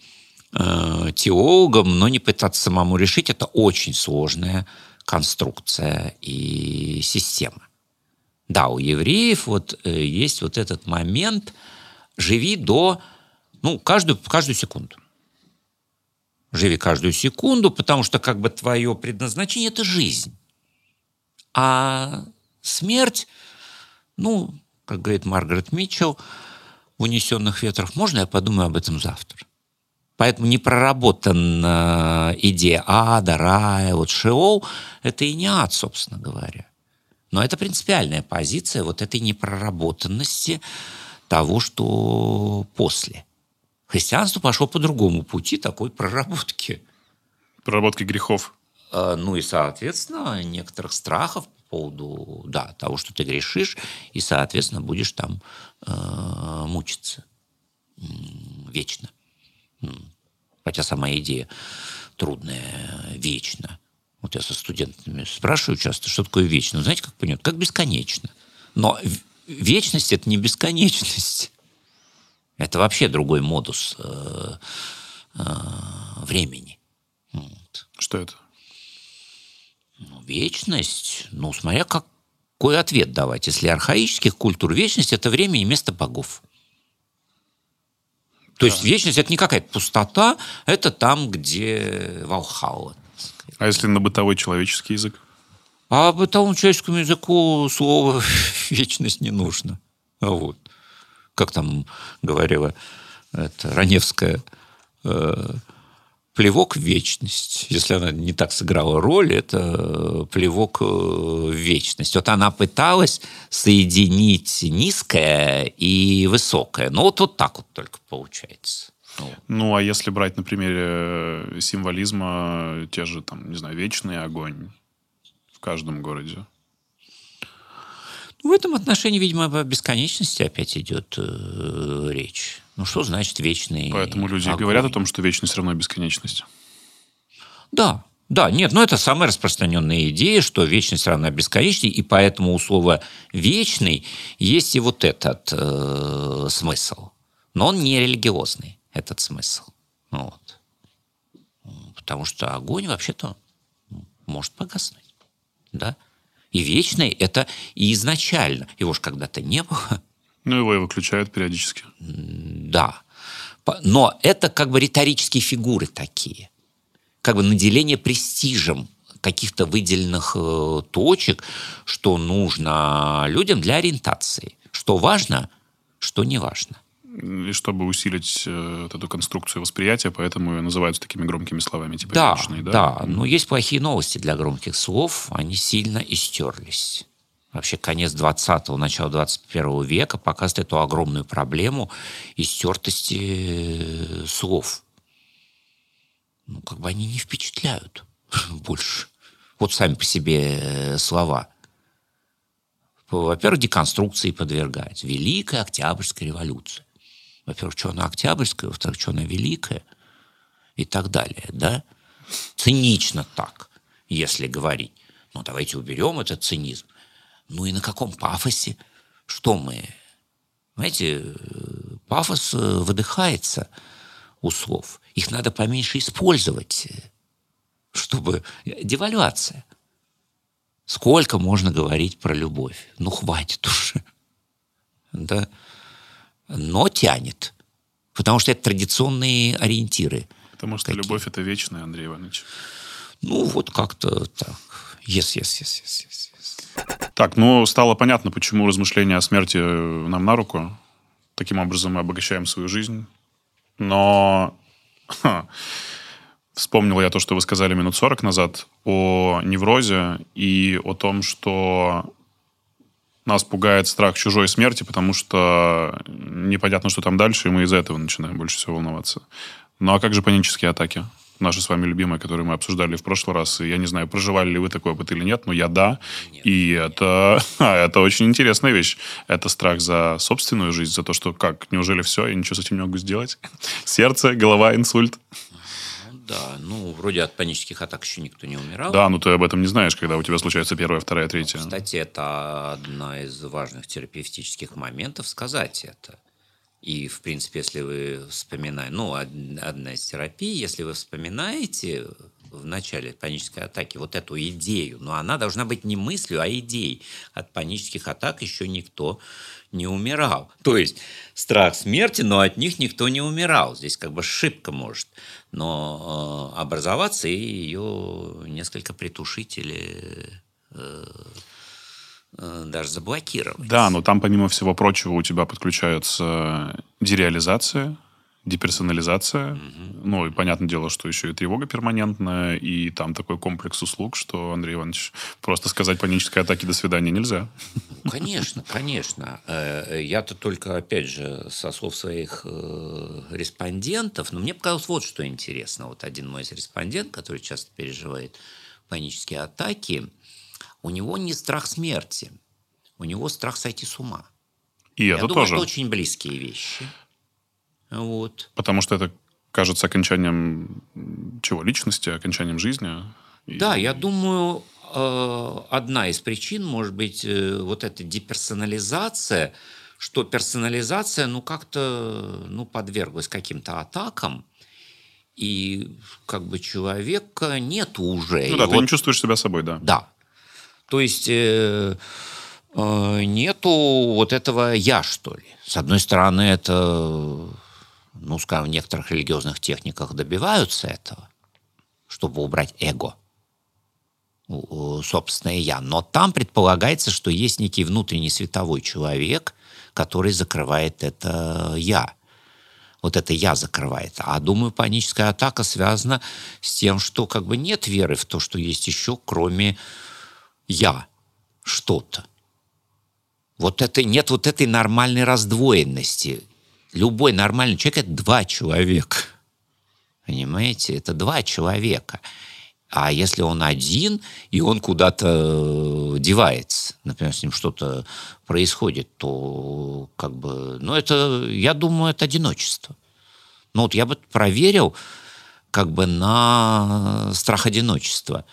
э, теологам, но не пытаться самому решить. Это очень сложная конструкция и система. Да, у евреев вот э, есть вот этот момент «живи до, ну, каждую, каждую секунду». Живи каждую секунду, потому что как бы твое предназначение – это жизнь. А смерть ну, как говорит Маргарет Митчелл в «Унесенных ветрах», можно я подумаю об этом завтра? Поэтому не проработана идея ада, рая, вот Шеол – это и не ад, собственно говоря. Но это принципиальная позиция вот этой непроработанности того, что после. Христианство пошло по другому пути такой проработки. Проработки грехов. А, ну и, соответственно, некоторых страхов, поводу да, того, что ты грешишь, и, соответственно, будешь там э, мучиться вечно. Хотя сама идея трудная, вечно. Вот я со студентами спрашиваю часто, что такое вечно. Знаете, как понять? Как бесконечно. Но вечность – это не бесконечность. Это вообще другой модус э, э, времени. Вот. Что это? Вечность, ну, смотря какой ответ давать. Если архаических культур, вечность – это время и место богов. То да. есть вечность – это не какая-то пустота, это там, где Валхалла. А если на бытовой человеческий язык? А бытовому человеческому языку слово [laughs] «вечность» не нужно. Вот. Как там говорила это, Раневская, э, плевок в вечность. Если она не так сыграла роль, это плевок э, в вечность. Вот она пыталась соединить низкое и высокое. Ну, вот, вот так вот только получается. Ну. ну, а если брать на примере э, символизма, те же, там, не знаю, вечный огонь в каждом городе. В этом отношении, видимо, о бесконечности опять идет э, речь. Ну, что значит вечный Поэтому люди огонь? говорят о том, что вечность равно бесконечность. Да, да, нет, но это самая распространенная идея, что вечность равна бесконечности, и поэтому у слова «вечный» есть и вот этот э, смысл. Но он не религиозный, этот смысл. Вот. Потому что огонь вообще-то может погаснуть. Да? И вечный – это и изначально. Его же когда-то не было. Ну, его и выключают периодически. Да. Но это как бы риторические фигуры такие. Как бы наделение престижем каких-то выделенных э, точек, что нужно людям для ориентации. Что важно, что не важно. И чтобы усилить э, эту конструкцию восприятия, поэтому ее называют такими громкими словами, типа да, вечный, да? Да, но есть плохие новости для громких слов, они сильно истерлись вообще конец 20-го, начало 21 века показывает эту огромную проблему истертости э, слов. Ну, как бы они не впечатляют [laughs] больше. Вот сами по себе э, слова. Во-первых, деконструкции подвергать. Великая Октябрьская революция. Во-первых, что она Октябрьская, во-вторых, что она Великая и так далее. Да? Цинично так, если говорить. Ну, давайте уберем этот цинизм. Ну и на каком пафосе? Что мы? Знаете, пафос э, выдыхается у слов. Их надо поменьше использовать, чтобы... Девальвация. Сколько можно говорить про любовь? Ну, хватит уже. Да? но тянет. Потому что это традиционные ориентиры. Потому что Какие? любовь – это вечная, Андрей Иванович. Ну, вот как-то так. Yes, yes, yes, yes, yes, yes. Так, ну, стало понятно, почему размышления о смерти нам на руку. Таким образом мы обогащаем свою жизнь. Но ха, вспомнил я то, что вы сказали минут 40 назад о неврозе и о том, что нас пугает страх чужой смерти, потому что непонятно, что там дальше, и мы из-за этого начинаем больше всего волноваться. Ну а как же панические атаки? Наши с вами любимые, которые мы обсуждали в прошлый раз. И я не знаю, проживали ли вы такой опыт или нет, но я да. Нет. И это, [laughs] это очень интересная вещь. Это страх за собственную жизнь, за то, что как, неужели все, я ничего с этим не могу сделать? [laughs] Сердце, голова, инсульт. Да, ну, вроде от панических атак еще никто не умирал. Да, но ты об этом не знаешь, когда у тебя случается первая, вторая, третья. Кстати, это одна из важных терапевтических моментов сказать это. И, в принципе, если вы вспоминаете, ну, одна из терапий, если вы вспоминаете в начале панической атаки вот эту идею, но она должна быть не мыслью, а идеей. От панических атак еще никто не умирал. То есть страх смерти, но от них никто не умирал. Здесь как бы ошибка может но э, образоваться и ее несколько притушить или э, даже заблокировать. Да, но там, помимо всего прочего, у тебя подключается дереализация, деперсонализация. Угу. Ну, и понятное дело, что еще и тревога перманентная, и там такой комплекс услуг, что, Андрей Иванович, просто сказать панической атаке «до свидания» нельзя. Ну, конечно, конечно. Э, я-то только, опять же, со слов своих э, респондентов, но мне показалось вот что интересно. Вот один мой респондент, который часто переживает панические атаки, у него не страх смерти, у него страх сойти с ума. И Я это думаю, тоже. это очень близкие вещи. Вот. Потому что это кажется окончанием чего? Личности, окончанием жизни? Да, я думаю, э, одна из причин может быть э, вот эта деперсонализация, что персонализация, ну, как-то, ну, подверглась каким-то атакам, и как бы человека нет уже. Ну да, и ты вот, не чувствуешь себя собой, да. Да. То есть э, э, нету вот этого «я», что ли. С одной стороны, это ну, скажем, в некоторых религиозных техниках добиваются этого, чтобы убрать эго, собственное «я». Но там предполагается, что есть некий внутренний световой человек, который закрывает это «я». Вот это «я» закрывает. А, думаю, паническая атака связана с тем, что как бы нет веры в то, что есть еще, кроме «я» что-то. Вот это, нет вот этой нормальной раздвоенности любой нормальный человек – это два человека. Понимаете? Это два человека. А если он один, и он куда-то э, девается, например, с ним что-то происходит, то как бы, ну это, я думаю, это одиночество. Ну вот я бы проверил как бы на страх одиночества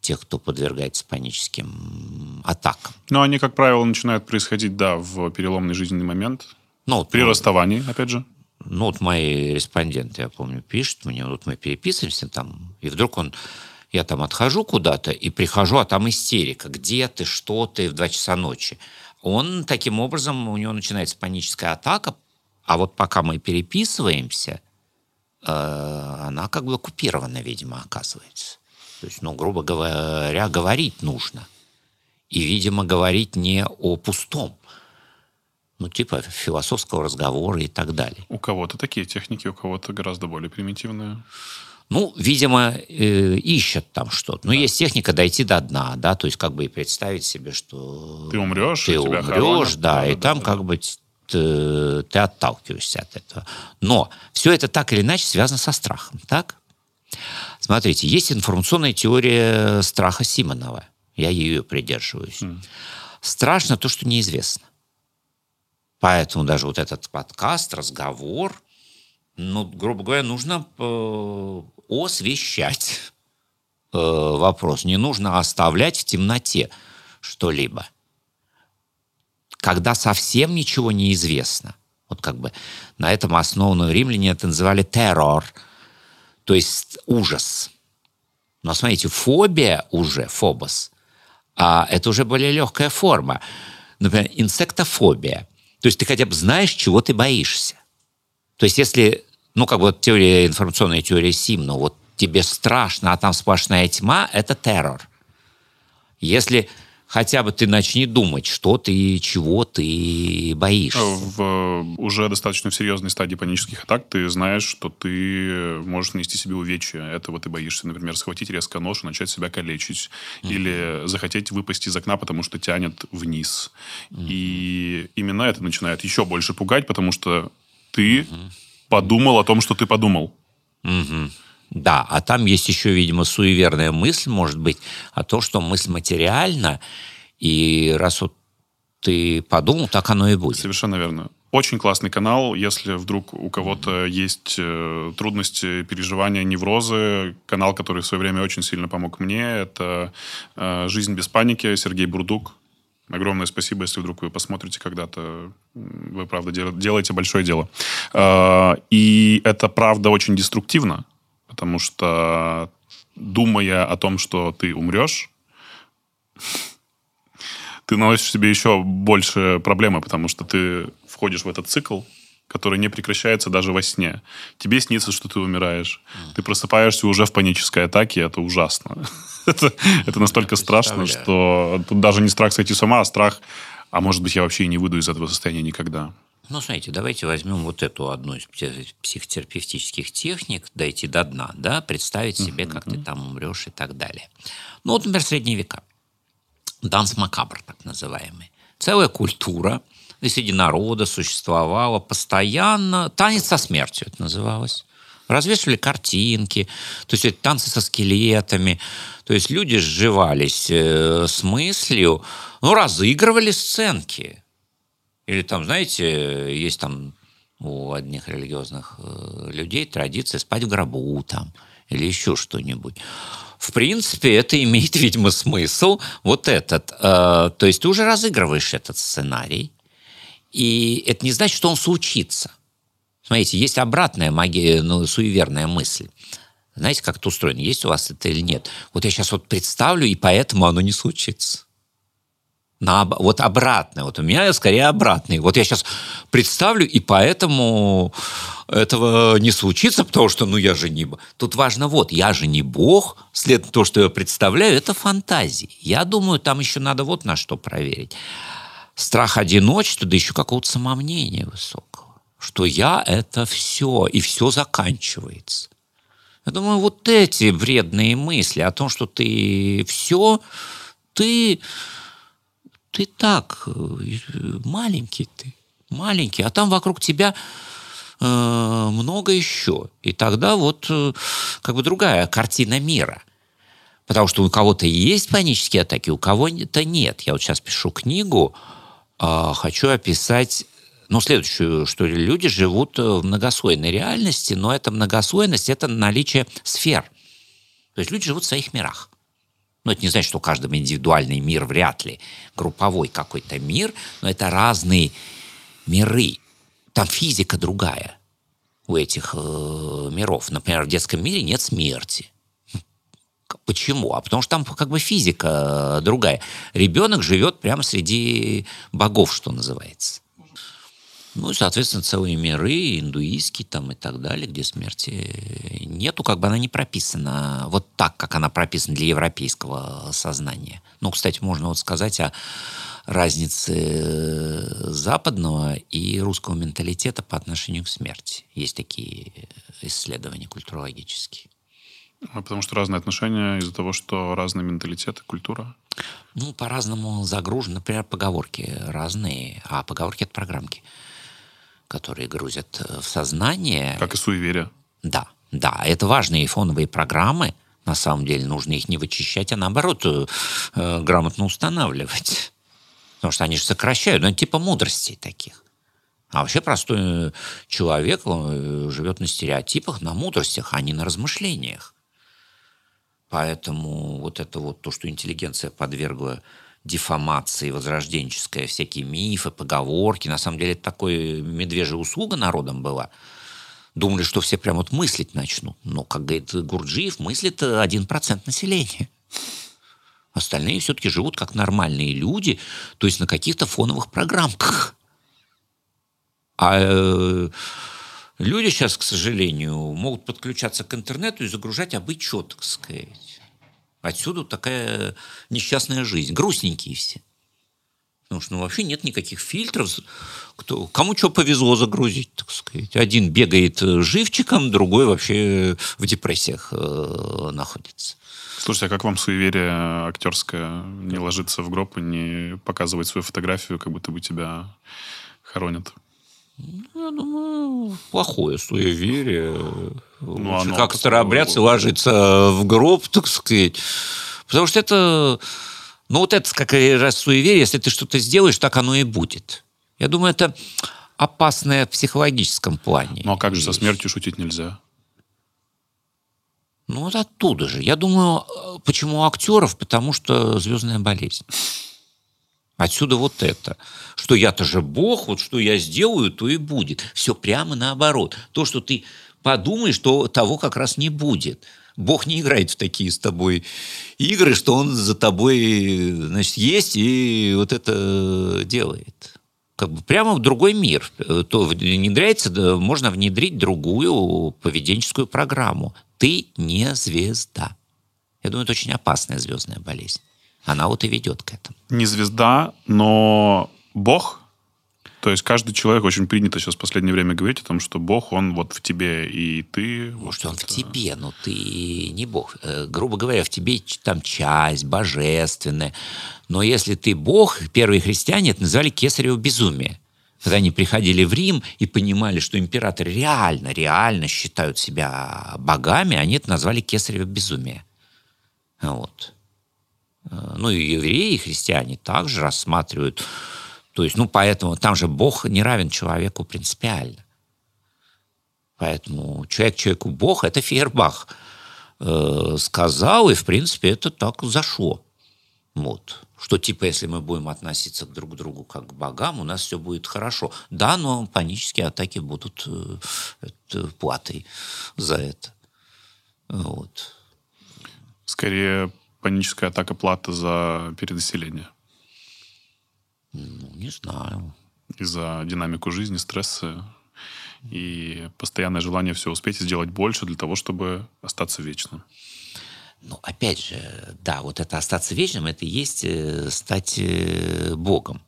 тех, кто подвергается паническим атакам. Но они, как правило, начинают происходить, да, в переломный жизненный момент. Ну, вот, При расставании, опять же. Ну, вот мои респонденты, я помню, пишут мне, вот мы переписываемся там, и вдруг он, я там отхожу куда-то и прихожу, а там истерика. Где ты, что ты, в 2 часа ночи. Он таким образом, у него начинается паническая атака, а вот пока мы переписываемся, э, она как бы оккупирована, видимо, оказывается. То есть, ну, грубо говоря, говорить нужно. И, видимо, говорить не о пустом, ну, типа философского разговора и так далее. У кого-то такие техники, у кого-то гораздо более примитивные. Ну, видимо, э, ищут там что-то. Ну, да. есть техника дойти до дна, да, то есть как бы и представить себе, что... Ты умрешь, ты умрешь, хоронят, да, да, и да, там да, как бы ты, ты отталкиваешься от этого. Но все это так или иначе связано со страхом, так? Смотрите, есть информационная теория страха Симонова. Я ее придерживаюсь. Mm. Страшно то, что неизвестно. Поэтому даже вот этот подкаст, разговор, ну, грубо говоря, нужно э, освещать э, вопрос. Не нужно оставлять в темноте что-либо. Когда совсем ничего не известно, вот как бы на этом основанную римляне это называли террор, то есть ужас. Но смотрите, фобия уже, фобос, а это уже более легкая форма. Например, инсектофобия – То есть ты хотя бы знаешь, чего ты боишься. То есть если, ну, как вот теория, информационная теория Симна, вот тебе страшно, а там сплошная тьма, это террор. Если хотя бы ты начни думать, что ты, чего ты боишься. В уже достаточно серьезной стадии панических атак ты знаешь, что ты можешь нанести себе увечья. Этого ты боишься. Например, схватить резко нож и начать себя калечить. Mm-hmm. Или захотеть выпасть из окна, потому что тянет вниз. Mm-hmm. И именно это начинает еще больше пугать, потому что ты mm-hmm. подумал о том, что ты подумал. Mm-hmm. Да, а там есть еще, видимо, суеверная мысль, может быть, о том, что мысль материальна, и раз вот ты подумал, так оно и будет. Совершенно верно. Очень классный канал, если вдруг у кого-то есть э, трудности, переживания, неврозы. Канал, который в свое время очень сильно помог мне, это э, «Жизнь без паники», Сергей Бурдук. Огромное спасибо, если вдруг вы посмотрите когда-то. Вы, правда, делаете большое дело. Э, и это, правда, очень деструктивно потому что думая о том, что ты умрешь, ты наносишь себе еще больше проблемы, потому что ты входишь в этот цикл, который не прекращается даже во сне. Тебе снится, что ты умираешь. Ты просыпаешься уже в панической атаке, это ужасно. [laughs] это, это настолько страшно, что тут даже не страх сойти с ума, а страх, а может быть, я вообще и не выйду из этого состояния никогда. Ну, смотрите, давайте возьмем вот эту одну из психотерапевтических техник, дойти до дна, да, представить себе, как ты там умрешь и так далее. Ну, вот, например, средние века. Данс макабр, так называемый. Целая культура среди народа существовала постоянно. Танец со смертью это называлось. Развешивали картинки, то есть это танцы со скелетами. То есть люди сживались э, с мыслью, ну, разыгрывали сценки или там, знаете, есть там у одних религиозных э, людей традиция спать в гробу там или еще что-нибудь. В принципе, это имеет, [laughs] видимо, смысл. Вот этот. Э, то есть ты уже разыгрываешь этот сценарий, и это не значит, что он случится. Смотрите, есть обратная магия, ну, суеверная мысль. Знаете, как это устроено? Есть у вас это или нет? Вот я сейчас вот представлю, и поэтому оно не случится на, вот обратное. Вот у меня скорее обратный. Вот я сейчас представлю, и поэтому этого не случится, потому что, ну, я же не... Тут важно вот, я же не бог, след то, что я представляю, это фантазии. Я думаю, там еще надо вот на что проверить. Страх одиночества, да еще какого-то самомнения высокого. Что я – это все, и все заканчивается. Я думаю, вот эти вредные мысли о том, что ты все, ты ты так, э, маленький ты, маленький, а там вокруг тебя э, много еще. И тогда вот э, как бы другая картина мира. Потому что у кого-то есть панические атаки, у кого-то нет. Я вот сейчас пишу книгу, э, хочу описать ну, следующую, что люди живут в многослойной реальности, но эта многослойность – это наличие сфер. То есть люди живут в своих мирах. Но это не значит, что у каждого индивидуальный мир вряд ли. Групповой какой-то мир, но это разные миры. Там физика другая у этих э, миров. Например, в детском мире нет смерти. Почему? А потому что там как бы физика другая. Ребенок живет прямо среди богов, что называется. Ну и, соответственно, целые миры, индуистские там и так далее, где смерти нету, как бы она не прописана вот так, как она прописана для европейского сознания. Ну, кстати, можно вот сказать о разнице западного и русского менталитета по отношению к смерти. Есть такие исследования культурологические. А потому что разные отношения из-за того, что разные менталитеты, культура? Ну, по-разному загружены. Например, поговорки разные, а поговорки — это программки которые грузят э, в сознание. Как и суеверия. Да, да. Это важные фоновые программы. На самом деле нужно их не вычищать, а наоборот э, э грамотно устанавливать. Потому что они же сокращают, ну, типа мудростей таких. А вообще простой человек э, живет на стереотипах, на мудростях, а не на размышлениях. Поэтому вот это вот то, что интеллигенция подвергла дефамации возрожденческая, всякие мифы, поговорки. На самом деле это такой медвежья услуга народом была. Думали, что все прям вот мыслить начнут. Но, как говорит Гурджиев, мыслит один процент населения. Остальные все-таки живут как нормальные люди, то есть на каких-то фоновых программках. А э, люди сейчас, к сожалению, могут подключаться к интернету и загружать обычет, так сказать. Отсюда такая несчастная жизнь. Грустненькие все. Потому что ну, вообще нет никаких фильтров. Кто, кому что повезло загрузить, так сказать. Один бегает э, живчиком, другой вообще в депрессиях э, находится. Слушайте, а как вам суеверие актерское не ложиться в гроб и не показывать свою фотографию, как будто бы тебя хоронят? Ну, я думаю, плохое суеверие. Ну, оно- как старообрядцы ложиться в гроб, так сказать. Потому что это... Ну, вот это как раз суеверие, если ты что-то сделаешь, так оно и будет. Я думаю, это опасное в психологическом плане. Ну а как же со смертью шутить нельзя? Ну, вот оттуда же. Я думаю, э, почему у актеров? Потому что звездная болезнь. Отсюда вот это. Что я-то же бог, вот что я сделаю, то и будет. Все прямо наоборот. То, что ты подумаешь, то того как раз не будет. Бог не играет в такие с тобой игры, что он за тобой, значит, есть и вот это делает. Как бы прямо в другой мир. То внедряется, можно внедрить другую поведенческую программу. Ты не звезда. Я думаю, это очень опасная звездная болезнь. Она вот и ведет к этому. Не звезда, но Бог. То есть каждый человек очень принято сейчас в последнее время говорить о том, что Бог, он вот в тебе, и ты... вот Может, он в это- тебе, но ты не Бог. Э, Грубо говоря, в тебе там часть божественная. Но если ты Бог, первые христиане это называли кесарево безумие. Когда они приходили в Рим и понимали, что императоры реально, реально считают себя богами, они это назвали кесарево безумие. Вот. Э, Ну и евреи, и христиане также рассматривают. То есть, ну, поэтому там же Бог не равен человеку принципиально. Поэтому человек человеку Бог, это Фейербах э, сказал, и, в принципе, это так зашло. Вот. Что, типа, если мы будем относиться к друг другу как к богам, у нас все будет хорошо. Да, но панические атаки будут э, это платой за это. Вот. Скорее, паническая атака плата за перенаселение. Ну, не знаю. И за динамику жизни, стрессы и постоянное желание все успеть и сделать больше для того, чтобы остаться вечным. Ну, опять же, да, вот это остаться вечным, это и есть э, стать э, Богом.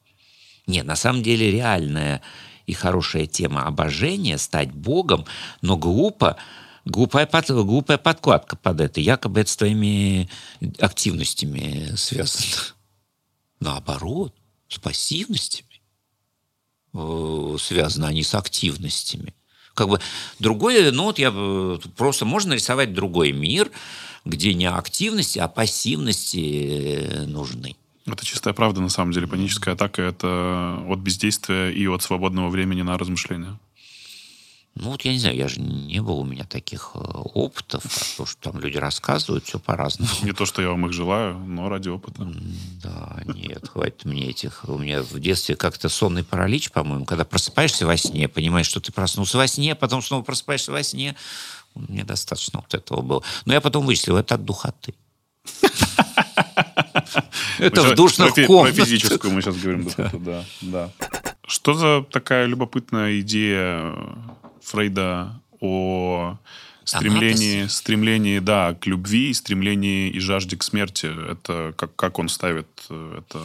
Нет, на самом деле реальная и хорошая тема обожения, стать Богом, но глупо, глупая, под- глупая подкладка под это. Якобы это с твоими активностями связано. Наоборот, с пассивностями э, связаны, не с активностями. Как бы другое, ну вот я просто можно рисовать другой мир, где не активности, а пассивности э, нужны. Это чистая правда, на самом деле. Паническая атака – это от бездействия и от свободного времени на размышления. Ну вот я не знаю, я же не было у меня таких э, опытов, а то, что там люди рассказывают, все по-разному. Не то, что я вам их желаю, но ради опыта. Да, нет, хватит мне этих. У меня в детстве как-то сонный паралич, по-моему, когда просыпаешься во сне, понимаешь, что ты проснулся во сне, потом снова просыпаешься во сне. Мне достаточно вот этого было. Но я потом вычислил, это от духоты. Это в душных фи- Про комнатах. физическую мы сейчас говорим. [laughs] духоту, Да, да. Что за такая любопытная идея Фрейда о стремлении, стремлении, да, к любви, стремлении и жажде к смерти? Это как, как он ставит э, это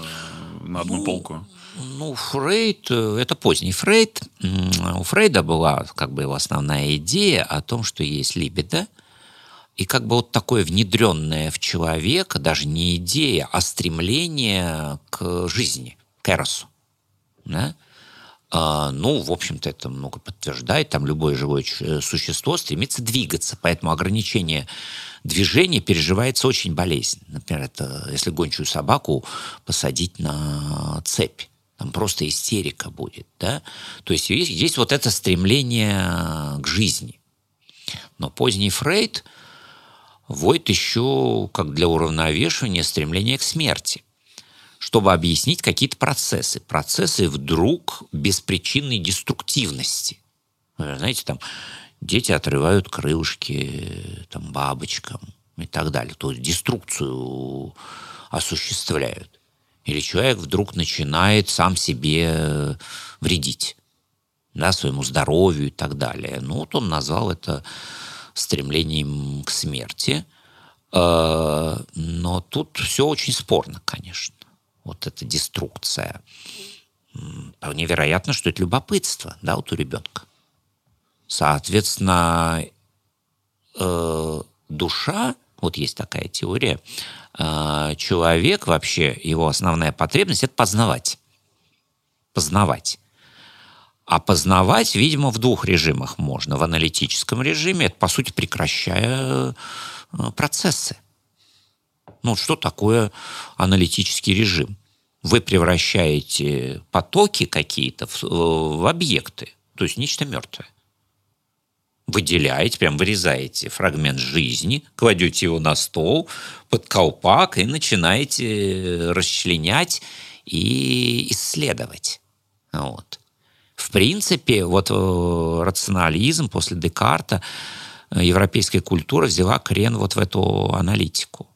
на одну Ну, полку? Ну, Фрейд, э, это поздний Фрейд. У Фрейда была как бы его основная идея о том, что есть либидо, и как бы вот такое внедренное в человека, даже не идея, а стремление к жизни, к эросу. Да? А, ну, в общем-то, это много подтверждает. Там любое живое э, существо стремится двигаться, поэтому ограничение движения переживается очень болезненно. Например, это если гончую собаку посадить на цепь. Там просто истерика будет, да? То есть есть, есть вот это стремление к жизни. Но поздний Фрейд вводит еще, как для уравновешивания, стремление к смерти чтобы объяснить какие-то процессы. Процессы вдруг беспричинной деструктивности. Знаете, там дети отрывают крылышки там, бабочкам и так далее. То есть деструкцию осуществляют. Или человек вдруг начинает сам себе вредить. да, своему здоровью и так далее. Ну, вот он назвал это стремлением к смерти. Э, но тут все очень спорно, конечно. Вот эта деструкция. Вполне вероятно, что это любопытство, да, вот у ребенка. Соответственно, э, душа, вот есть такая теория, э, человек вообще, его основная потребность – это познавать. Познавать. А познавать, видимо, в двух режимах можно. В аналитическом режиме, это, по сути, прекращая э, процессы. Ну, что такое аналитический режим? Вы превращаете потоки какие-то в, в объекты, то есть нечто мертвое. Выделяете, прям вырезаете фрагмент жизни, кладете его на стол, под колпак и начинаете расчленять и исследовать. Вот. В принципе, вот э, рационализм после Декарта, э, европейская культура взяла крен вот в эту аналитику.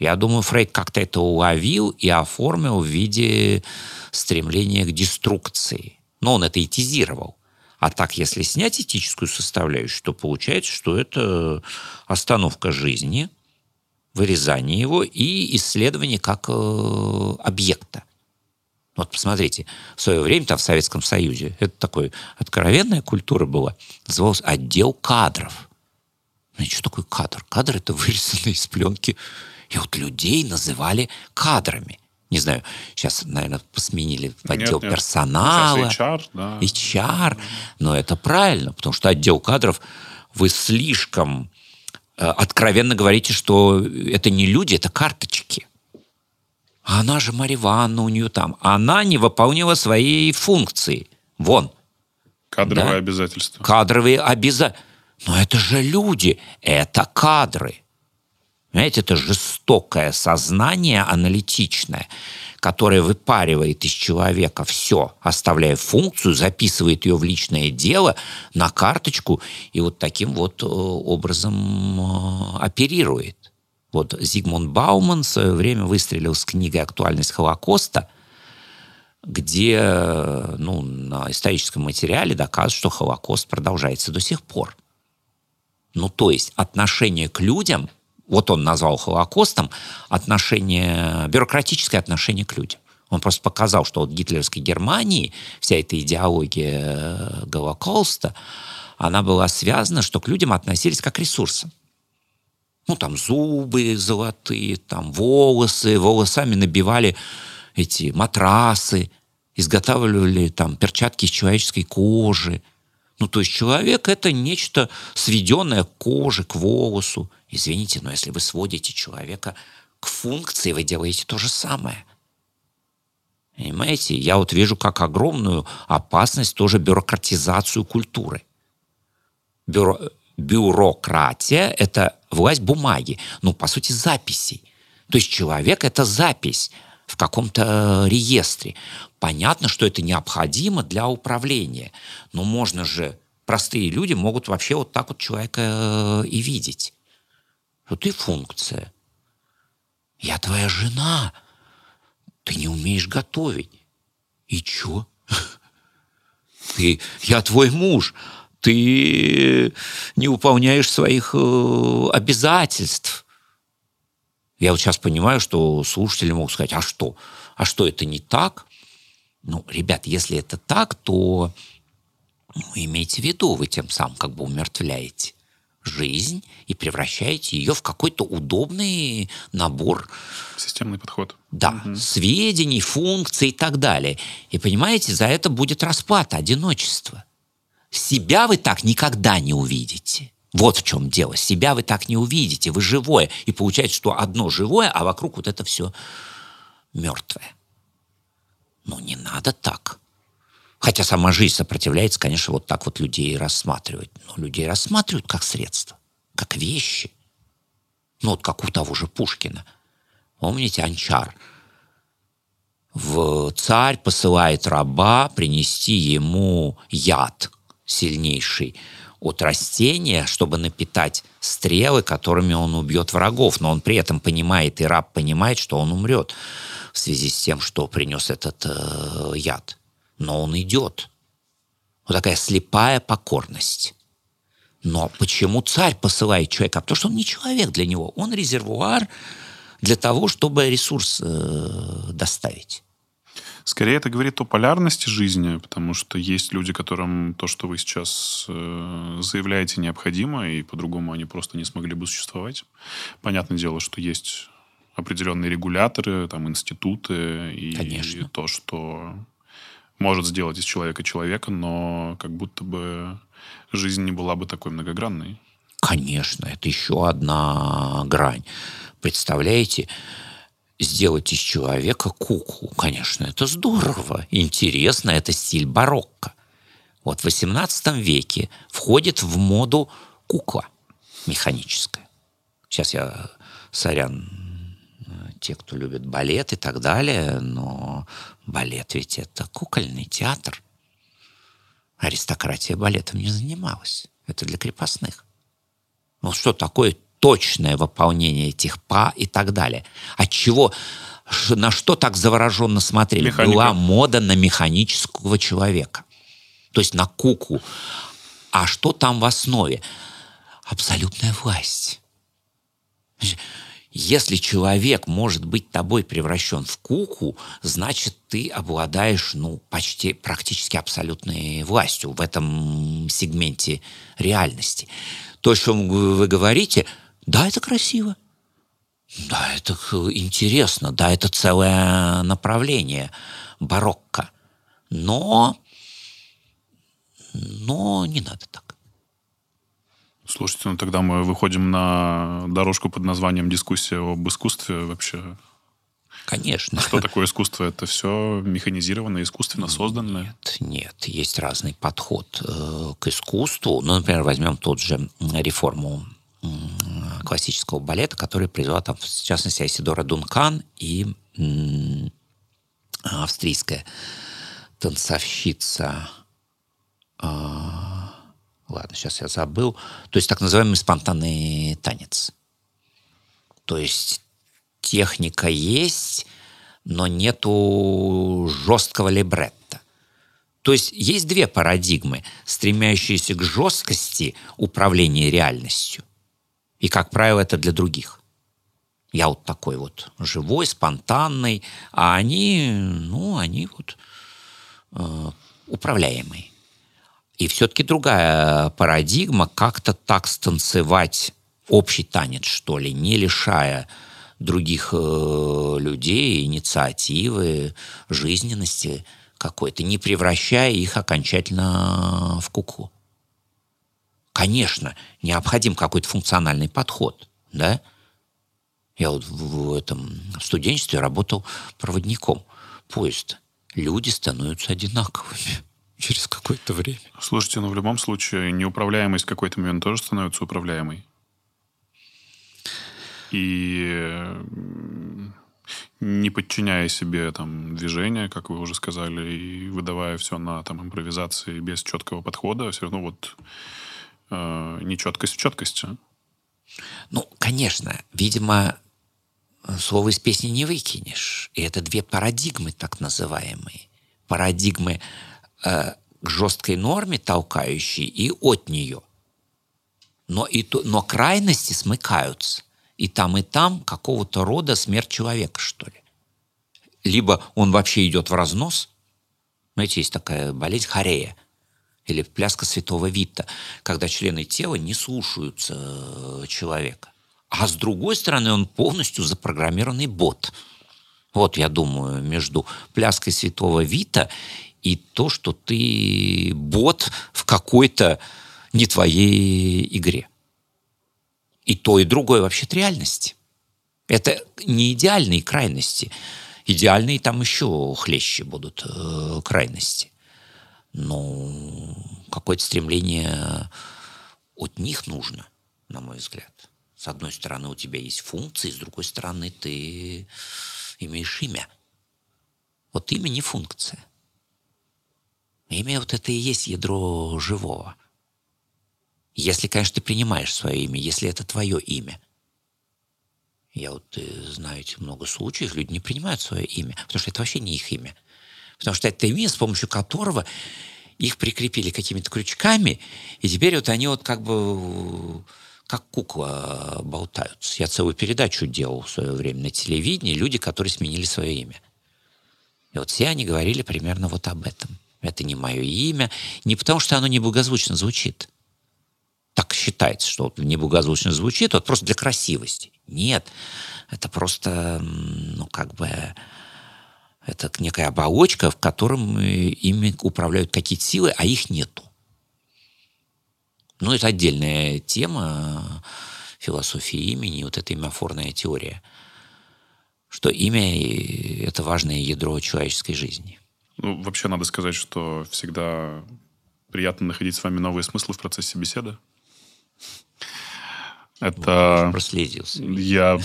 Я думаю, Фрейд как-то это уловил и оформил в виде стремления к деструкции. Но он это этизировал. А так, если снять этическую составляющую, то получается, что это остановка жизни, вырезание его и исследование как э, объекта. Вот посмотрите, в свое время там в Советском Союзе, это такой откровенная культура была, называлась отдел кадров. Ну, что такое кадр? Кадр – это вырезанные из пленки. И вот людей называли кадрами. Не знаю, сейчас, наверное, посменили в отдел нет, персонала. Сейчас HR, да. HR, но это правильно, потому что отдел кадров вы слишком э, откровенно говорите, что это не люди, это карточки. А она же Марья Ивановна у нее там. Она не выполнила своей функции. Вон. Кадровые да? обязательства. Кадровые обязательства. Но это же люди, это кадры. Знаете, это жестокое сознание аналитичное, которое выпаривает из человека все, оставляя функцию, записывает ее в личное дело на карточку и вот таким вот э, образом э, оперирует. Вот Зигмунд Бауман в свое время выстрелил с книгой «Актуальность Холокоста», где ну, на историческом материале доказывают, что Холокост продолжается до сих пор. Ну, то есть отношение к людям, вот он назвал Холокостом, отношение, бюрократическое отношение к людям. Он просто показал, что вот в гитлеровской Германии вся эта идеология э, Голокоста, она была связана, что к людям относились как к ресурсам ну, там, зубы золотые, там, волосы, волосами набивали эти матрасы, изготавливали там перчатки из человеческой кожи. Ну, то есть человек – это нечто сведенное к коже, к волосу. Извините, но если вы сводите человека к функции, вы делаете то же самое. Понимаете? Я вот вижу как огромную опасность тоже бюрократизацию культуры. Бюро бюрократия – это власть бумаги, ну, по сути, записей. То есть человек – это запись в каком-то реестре. Понятно, что это необходимо для управления, но можно же, простые люди могут вообще вот так вот человека э, и видеть. Вот и функция. Я твоя жена, ты не умеешь готовить. И чё? Ты, я твой муж, ты не выполняешь своих э, обязательств. Я вот сейчас понимаю, что слушатели могут сказать, а что? А что, это не так? Ну, ребят, если это так, то ну, имейте в виду, вы тем самым как бы умертвляете жизнь и превращаете ее в какой-то удобный набор. Системный подход. Да, угу. сведений, функций и так далее. И понимаете, за это будет распад, одиночество. Себя вы так никогда не увидите. Вот в чем дело. Себя вы так не увидите. Вы живое. И получается, что одно живое, а вокруг вот это все мертвое. Ну, не надо так. Хотя сама жизнь сопротивляется, конечно, вот так вот людей рассматривать. Но людей рассматривают как средство, как вещи. Ну, вот как у того же Пушкина. Помните, Анчар? В царь посылает раба принести ему яд сильнейший от растения, чтобы напитать стрелы, которыми он убьет врагов. Но он при этом понимает, и раб понимает, что он умрет в связи с тем, что принес этот э, яд. Но он идет. Вот такая слепая покорность. Но почему царь посылает человека? Потому что он не человек для него. Он резервуар для того, чтобы ресурс э, доставить. Скорее это говорит о полярности жизни, потому что есть люди, которым то, что вы сейчас э, заявляете, необходимо, и по-другому они просто не смогли бы существовать. Понятное дело, что есть определенные регуляторы, там, институты и Конечно. то, что может сделать из человека человека, но как будто бы жизнь не была бы такой многогранной. Конечно, это еще одна грань. Представляете, сделать из человека куклу, конечно, это здорово, интересно, это стиль барокко. Вот в XVIII веке входит в моду кукла механическая. Сейчас я, сорян, те, кто любит балет и так далее, но балет ведь это кукольный театр. Аристократия балетом не занималась. Это для крепостных. Ну что такое точное выполнение этих па и так далее? От чего, на что так завороженно смотрели? Механика. Была мода на механического человека. То есть на куку. А что там в основе? Абсолютная власть. Если человек может быть тобой превращен в куку, значит, ты обладаешь, ну, почти практически абсолютной властью в этом сегменте реальности. То, о чем вы говорите, да, это красиво. Да, это интересно, да, это целое направление барокко. Но, но не надо так. Слушайте, ну тогда мы выходим на дорожку под названием «Дискуссия об искусстве». Вообще, Конечно. что такое искусство? Это все механизированное, искусственно созданное? Нет, нет, есть разный подход э, к искусству. Ну, например, возьмем тот же реформу м, классического балета, который произвела там, в частности, Айсидора Дункан и м, австрийская танцовщица. Ладно, сейчас я забыл. То есть так называемый спонтанный танец. То есть техника есть, но нету жесткого либретта. То есть есть две парадигмы, стремящиеся к жесткости управления реальностью. И, как правило, это для других. Я вот такой вот живой, спонтанный, а они, ну, они вот э, управляемые. И все-таки другая парадигма, как-то так станцевать общий танец, что ли, не лишая других э, людей инициативы, жизненности какой-то, не превращая их окончательно в куклу. Конечно, необходим какой-то функциональный подход, да? Я вот в этом студенчестве работал проводником поезда. Люди становятся одинаковыми через какое-то время. Слушайте, ну в любом случае неуправляемость в какой-то момент тоже становится управляемой. И не подчиняя себе там движение, как вы уже сказали, и выдавая все на там импровизации без четкого подхода, все равно вот э, нечеткость в четкости. Ну, конечно, видимо, слово из песни не выкинешь. И это две парадигмы так называемые. Парадигмы э, к жесткой норме толкающие и от нее. Но, и то, но крайности смыкаются. И там, и там какого-то рода смерть человека, что ли. Либо он вообще идет в разнос. Знаете, есть такая болезнь хорея или пляска святого Вита, когда члены тела не слушаются э, человека. А с другой стороны, он полностью запрограммированный бот. Вот, я думаю, между пляской святого Вита и то, что ты бот в какой-то не твоей игре. И то, и другое вообще-то реальность. Это не идеальные крайности. Идеальные там еще хлеще будут э, крайности. Но какое-то стремление от них нужно, на мой взгляд. С одной стороны, у тебя есть функции, с другой стороны, ты имеешь имя. Вот имя не функция. Имя вот это и есть ядро живого. Если, конечно, ты принимаешь свое имя, если это твое имя. Я вот э, знаете много случаев, люди не принимают свое имя, потому что это вообще не их имя. Потому что это имя, с помощью которого их прикрепили какими-то крючками, и теперь вот они вот как бы как кукла болтаются. Я целую передачу делал в свое время на телевидении, люди, которые сменили свое имя. И вот все они говорили примерно вот об этом. Это не мое имя. Не потому, что оно неблагозвучно звучит. Так считается, что вот неблагозвучно звучит, вот просто для красивости. Нет, это просто, ну, как бы, это некая оболочка, в котором э, ими управляют какие-то силы, а их нету. Ну, это отдельная тема философии имени, вот эта имяфорная теория, что имя – это важное ядро человеческой жизни. Ну, вообще надо сказать, что всегда приятно находить с вами новые смыслы в процессе беседы. Это... Проследился. Я,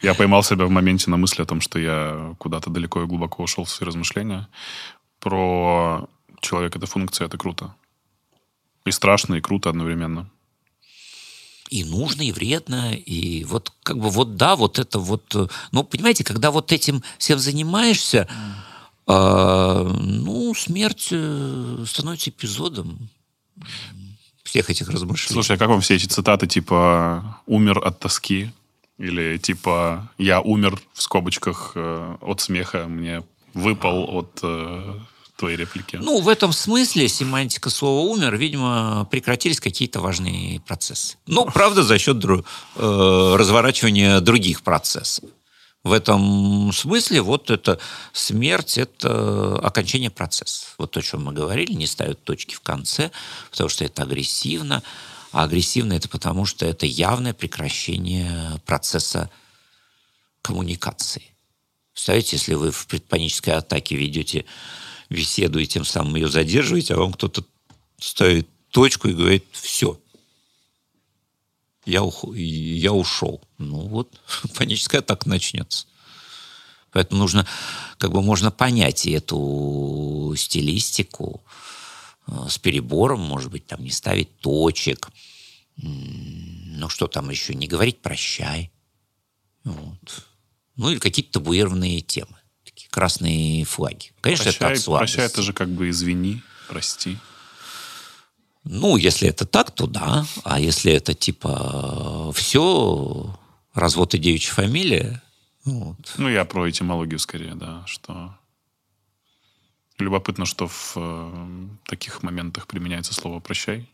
я поймал себя в моменте на мысли о том, что я куда-то далеко и глубоко ушел в свои размышления. Про человек это функция, это круто. И страшно, и круто одновременно. И нужно, и вредно, и вот как бы вот да, вот это вот... Ну, понимаете, когда вот этим всем занимаешься, э, ну, смерть э, становится эпизодом всех этих размышлений. Слушай, а как вам все эти цитаты типа «умер от тоски» или типа «я умер» в скобочках э, от смеха, мне выпал от э, твоей реплики? Ну, в этом смысле семантика слова «умер», видимо, прекратились какие-то важные процессы. Ну, правда, за счет дру- э, разворачивания других процессов. В этом смысле вот это смерть – это окончание процесса. Вот то, о чем мы говорили, не ставят точки в конце, потому что это агрессивно. А агрессивно это потому, что это явное прекращение процесса коммуникации. Представляете, если вы в предпанической атаке ведете беседу и тем самым ее задерживаете, а вам кто-то ставит точку и говорит «все, я, ух... я ушел. Ну вот, [laughs] паническая атака начнется. Поэтому нужно, как бы можно понять эту стилистику э, с перебором, может быть, там не ставить точек. Ну что там еще, не говорить прощай. Вот. Ну или какие-то табуированные темы. Такие красные флаги. Конечно, прощай, это от слабости. Прощай, это же как бы извини, прости. Ну, если это так, то да. А если это типа все, развод и девичья фамилия, вот. Ну, я про этимологию скорее, да, что любопытно, что в э, таких моментах применяется слово «прощай».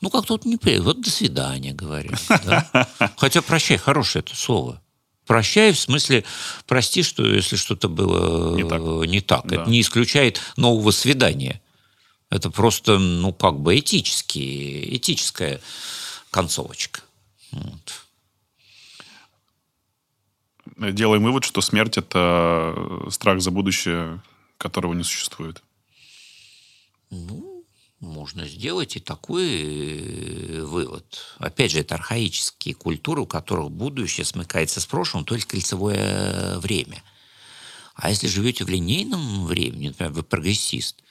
Ну, как тут не при... Вот до свидания говорят. Да? [laughs] Хотя прощай, хорошее это слово. Прощай, в смысле, прости, что если что-то было Не так. Не так. Да. Это не исключает нового свидания. Это просто, ну, как бы этически, этическая концовочка. Вот. Делаем вывод, что смерть – это страх за будущее, которого не существует. Ну, можно сделать и такой э, вывод. Опять же, это архаические культуры, у которых будущее смыкается с прошлым, только кольцевое время. А если живете в линейном времени, например, вы прогрессист,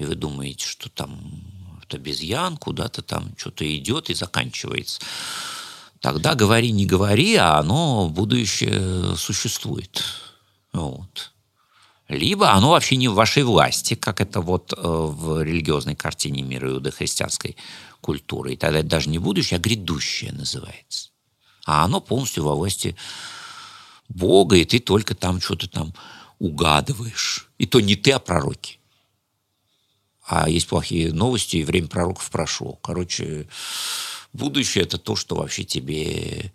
и вы думаете, что там это обезьян куда-то там что-то идет и заканчивается, тогда говори, не говори, а оно, будущее, существует. Вот. Либо оно вообще не в вашей власти, как это вот э, в религиозной картине мира иудохристианской культуры. И тогда это даже не будущее, а грядущее называется. А оно полностью во власти Бога, и ты только там что-то там угадываешь. И то не ты, а пророки. А есть плохие новости, и время пророков прошло. Короче, будущее – это то, что вообще тебе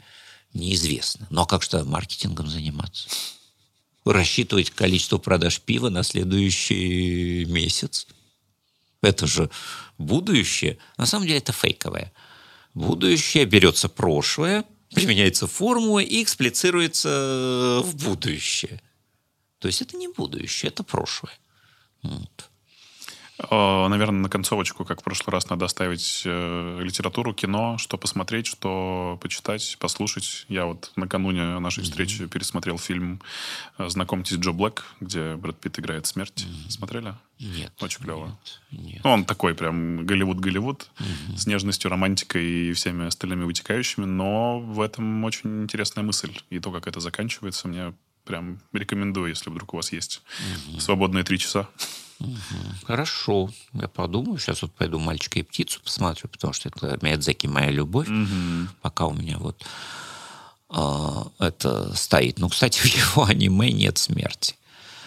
неизвестно. Ну а как же маркетингом заниматься? Рассчитывать количество продаж пива на следующий месяц? Это же будущее. На самом деле это фейковое. Будущее берется прошлое, применяется формула и эксплицируется в будущее. То есть это не будущее, это прошлое. Вот. Наверное, на концовочку, как в прошлый раз, надо оставить э, литературу, кино, что посмотреть, что почитать, послушать. Я вот накануне нашей встречи пересмотрел фильм э, «Знакомьтесь, Джо Блэк», где Брэд Питт играет смерть. Смотрели? Нет. Очень клево. Нет. нет. Ну, он такой прям Голливуд-Голливуд, с нежностью, романтикой и всеми остальными вытекающими, но в этом очень интересная мысль. И то, как это заканчивается, мне прям рекомендую, если вдруг у вас есть свободные три часа. Хорошо, я подумаю. Сейчас вот пойду «Мальчика и птицу» посмотрю, потому что это Миядзаки моя любовь. Пока у меня вот а, это стоит. Ну, кстати, [laughs] в его аниме нет смерти.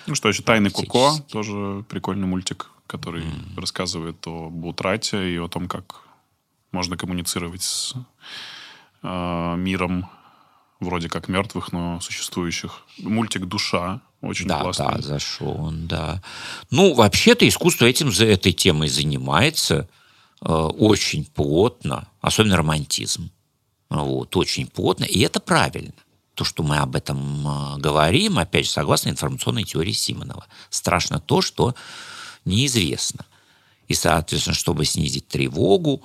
Ну что еще, «Тайны Коко» тоже прикольный мультик, который рассказывает об утрате и о том, как можно коммуницировать с э, миром вроде как мертвых, но существующих. Мультик «Душа» очень да, классный. Да, зашел он, да. Ну, вообще-то искусство этим, за этой темой занимается э, очень плотно, особенно романтизм. Вот, очень плотно, и это правильно. То, что мы об этом э, говорим, опять же, согласно информационной теории Симонова. Страшно то, что неизвестно. И, соответственно, чтобы снизить тревогу,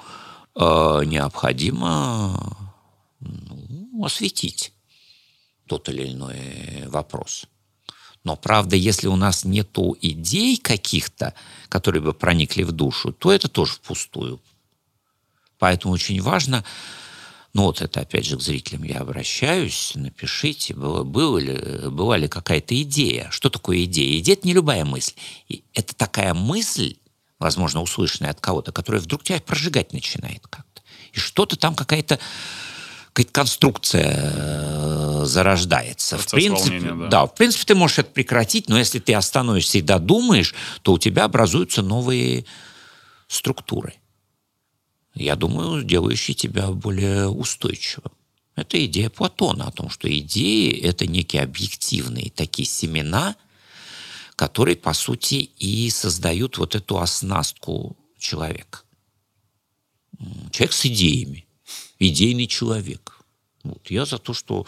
э, необходимо ну, осветить тот или иной вопрос. Но, правда, если у нас нет идей каких-то, которые бы проникли в душу, то это тоже впустую. Поэтому очень важно, ну вот это опять же к зрителям я обращаюсь, напишите, было, было ли, была ли какая-то идея. Что такое идея? Идея – это не любая мысль. Это такая мысль, возможно, услышанная от кого-то, которая вдруг тебя прожигать начинает как-то. И что-то там какая-то какая конструкция э, зарождается. Процесс в принципе, волнения, да. да, в принципе, ты можешь это прекратить, но если ты остановишься и додумаешь, то у тебя образуются новые структуры. Я думаю, делающие тебя более устойчивым. Это идея Платона о том, что идеи – это некие объективные такие семена, которые, по сути, и создают вот эту оснастку человека. Человек с идеями идейный человек. Вот. Я за то, что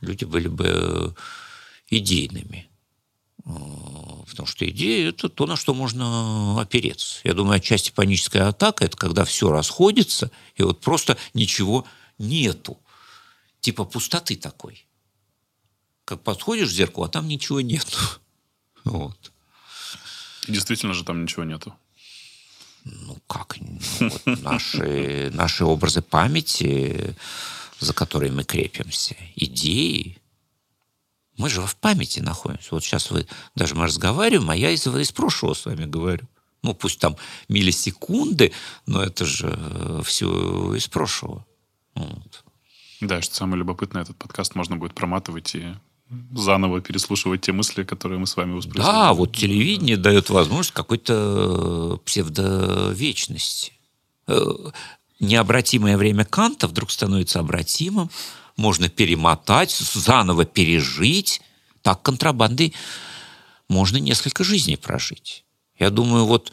люди были бы идейными. А, потому что идея – это то, на что можно опереться. Я думаю, отчасти паническая атака – это когда все расходится, и вот просто ничего нету. Типа пустоты такой. Как подходишь к зеркалу, а там ничего нету. [laughs] Вот. Действительно же там ничего нету. Ну как? Ну, вот наши, наши образы памяти, за которые мы крепимся, идеи, мы же в памяти находимся. Вот сейчас вы, даже мы разговариваем, а я из, из прошлого с вами говорю. Ну, пусть там миллисекунды, но это же э, все из прошлого. Вот. Да, что самое любопытное, этот подкаст можно будет проматывать и заново переслушивать те мысли, которые мы с вами воспроизвели. Да, вот телевидение дает возможность какой-то псевдовечности. Э, необратимое время Канта вдруг становится обратимым, можно перемотать, заново пережить. Так контрабандой можно несколько жизней прожить. Я думаю, вот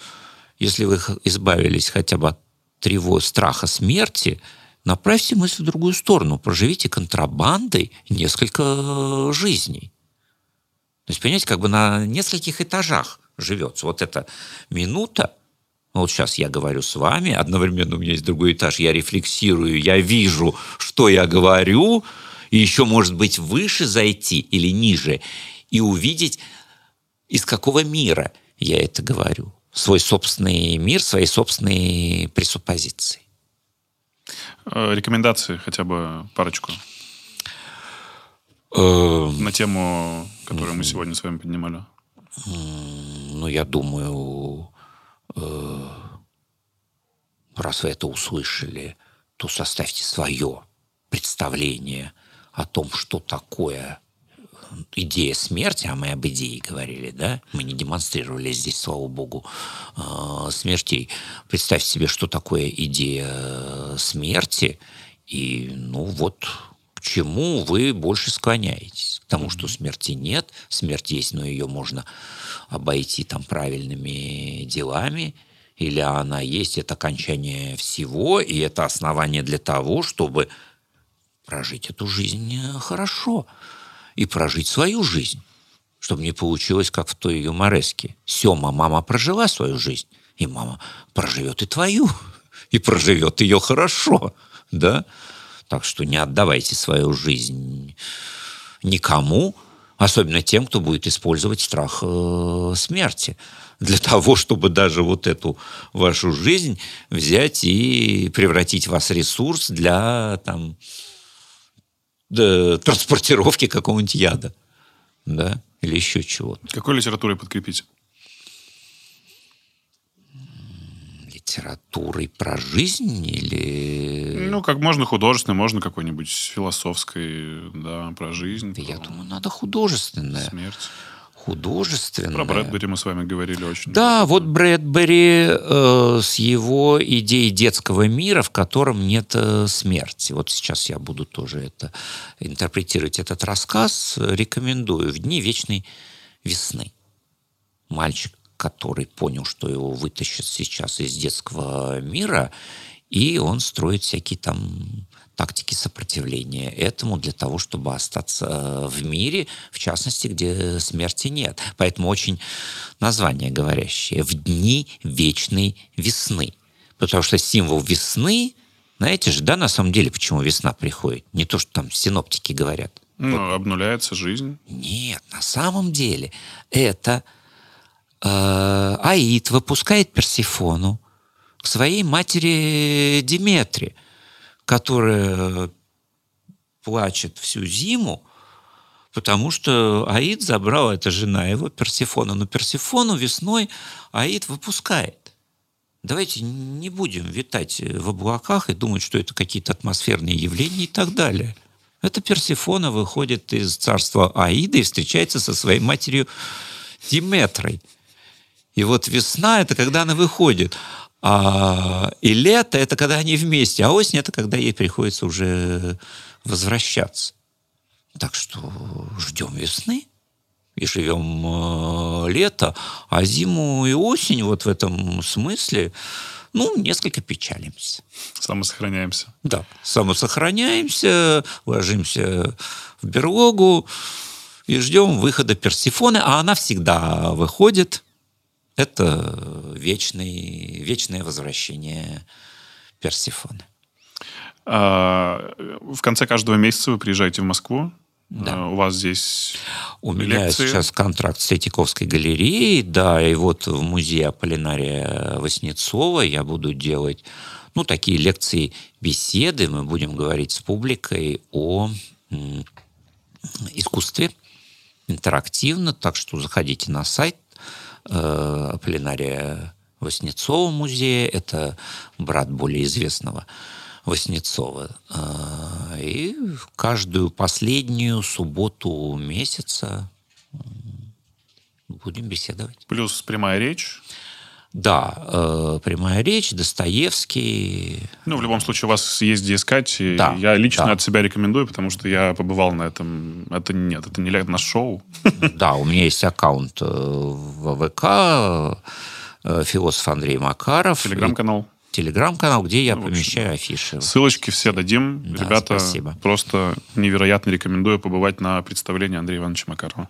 если вы избавились хотя бы от тревог, страха смерти – Направьте мысль в другую сторону, проживите контрабандой несколько жизней. То есть, понимаете, как бы на нескольких этажах живется. Вот эта минута, ну, вот сейчас я говорю с вами, одновременно у меня есть другой этаж, я рефлексирую, я вижу, что я говорю, и еще, может быть, выше зайти или ниже, и увидеть, из какого мира я это говорю. Свой собственный мир, свои собственные пресуппозиции. Э, рекомендации хотя бы парочку. Эм. На тему, которую мы сегодня с вами поднимали. Ну, я думаю, э, раз вы это услышали, то составьте свое представление о том, что такое идея смерти, а мы об идее говорили, да, мы не демонстрировали здесь, слава богу, э, смертей. Представьте себе, что такое идея смерти, и, ну, вот к чему вы больше склоняетесь? К тому, что смерти нет, смерть есть, но ее можно обойти там правильными делами, или она есть, это окончание всего, и это основание для того, чтобы прожить эту жизнь хорошо и прожить свою жизнь, чтобы не получилось, как в той юмореске. Сема, мама прожила свою жизнь, и мама проживет и твою, и проживет ее хорошо, да? Так что не отдавайте свою жизнь никому, особенно тем, кто будет использовать страх э, смерти для того, чтобы даже вот эту вашу жизнь взять и превратить в вас ресурс для там, да, транспортировки какого-нибудь яда, да, или еще чего-то. Какой литературой подкрепить? литературой про жизнь или... Ну, как можно художественной, можно какой-нибудь философской, да, про жизнь. Да про... Я думаю, надо художественная. Смерть. Художественное. Про Брэдбери мы с вами говорили очень. Да, вот Брэдбери э, с его идеей детского мира, в котором нет э, смерти. Вот сейчас я буду тоже это интерпретировать этот рассказ. Рекомендую. В дни вечной весны. Мальчик, который понял, что его вытащат сейчас из детского мира, и он строит всякие там тактики сопротивления этому для того, чтобы остаться э, в мире, в частности, где смерти нет. Поэтому очень название говорящее «В дни вечной весны». Потому что символ весны, знаете же, да, на самом деле, почему весна приходит? Не то, что там синоптики говорят. Ну, обнуляется жизнь. Нет, на самом деле это э, Аид выпускает Персифону к своей матери Диметре, которая плачет всю зиму, потому что Аид забрал, это жена его, Персифона. Но Персифону весной Аид выпускает. Давайте не будем витать в облаках и думать, что это какие-то атмосферные явления и так далее. Это Персифона выходит из царства Аида и встречается со своей матерью Диметрой. И вот весна – это когда она выходит. А, и лето – это когда они вместе, а осень – это когда ей приходится уже возвращаться. Так что ждем весны и живем э, лето, а зиму и осень вот в этом смысле, ну, несколько печалимся. Самосохраняемся. Да, самосохраняемся, ложимся в берлогу и ждем выхода Персифоны, а она всегда выходит. Это вечный, вечное возвращение Персифоны. А, в конце каждого месяца вы приезжаете в Москву. Да. А, У вас здесь У меня лекции. сейчас контракт с Третьяковской галереей, да, и вот в музее Аполлинария Васнецова я буду делать, ну, такие лекции, беседы, мы будем говорить с публикой о искусстве интерактивно, так что заходите на сайт э, Аполлинария Васнецова музея, это брат более известного Васнецова. Э, И каждую последнюю субботу месяца будем беседовать. Плюс прямая речь. Да, э, прямая речь, Достоевский. Ну, в любом случае, у вас есть где искать. Да, я лично да. от себя рекомендую, потому что я побывал на этом. Это нет, это не на шоу. [laughs] Да, у меня есть аккаунт э, в ВК, э, философ Андрей Макаров. Телеграм-канал. Телеграм-канал, где я Ну, помещаю афиши. Ссылочки все дадим. Да, Ребята, спасибо. просто невероятно рекомендую побывать на представлении Андрея Ивановича Макарова.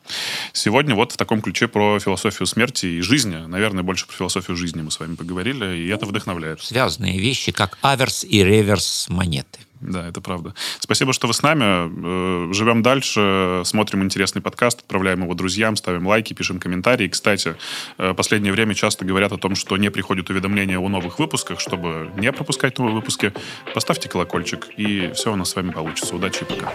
Сегодня вот в таком ключе про философию смерти и жизни. Наверное, больше про философию жизни мы с вами поговорили, и это вдохновляет. Связанные вещи, как аверс и реверс монеты. Да, это правда. Спасибо, что вы с нами. Э, Живем дальше, смотрим интересный подкаст, отправляем его друзьям, ставим лайки, пишем комментарии. Кстати, э, последнее время часто говорят о том, что не приходят уведомления о новых выпусках. Чтобы не пропускать новые выпуски, поставьте колокольчик, и все у нас с вами получится. Удачи и пока.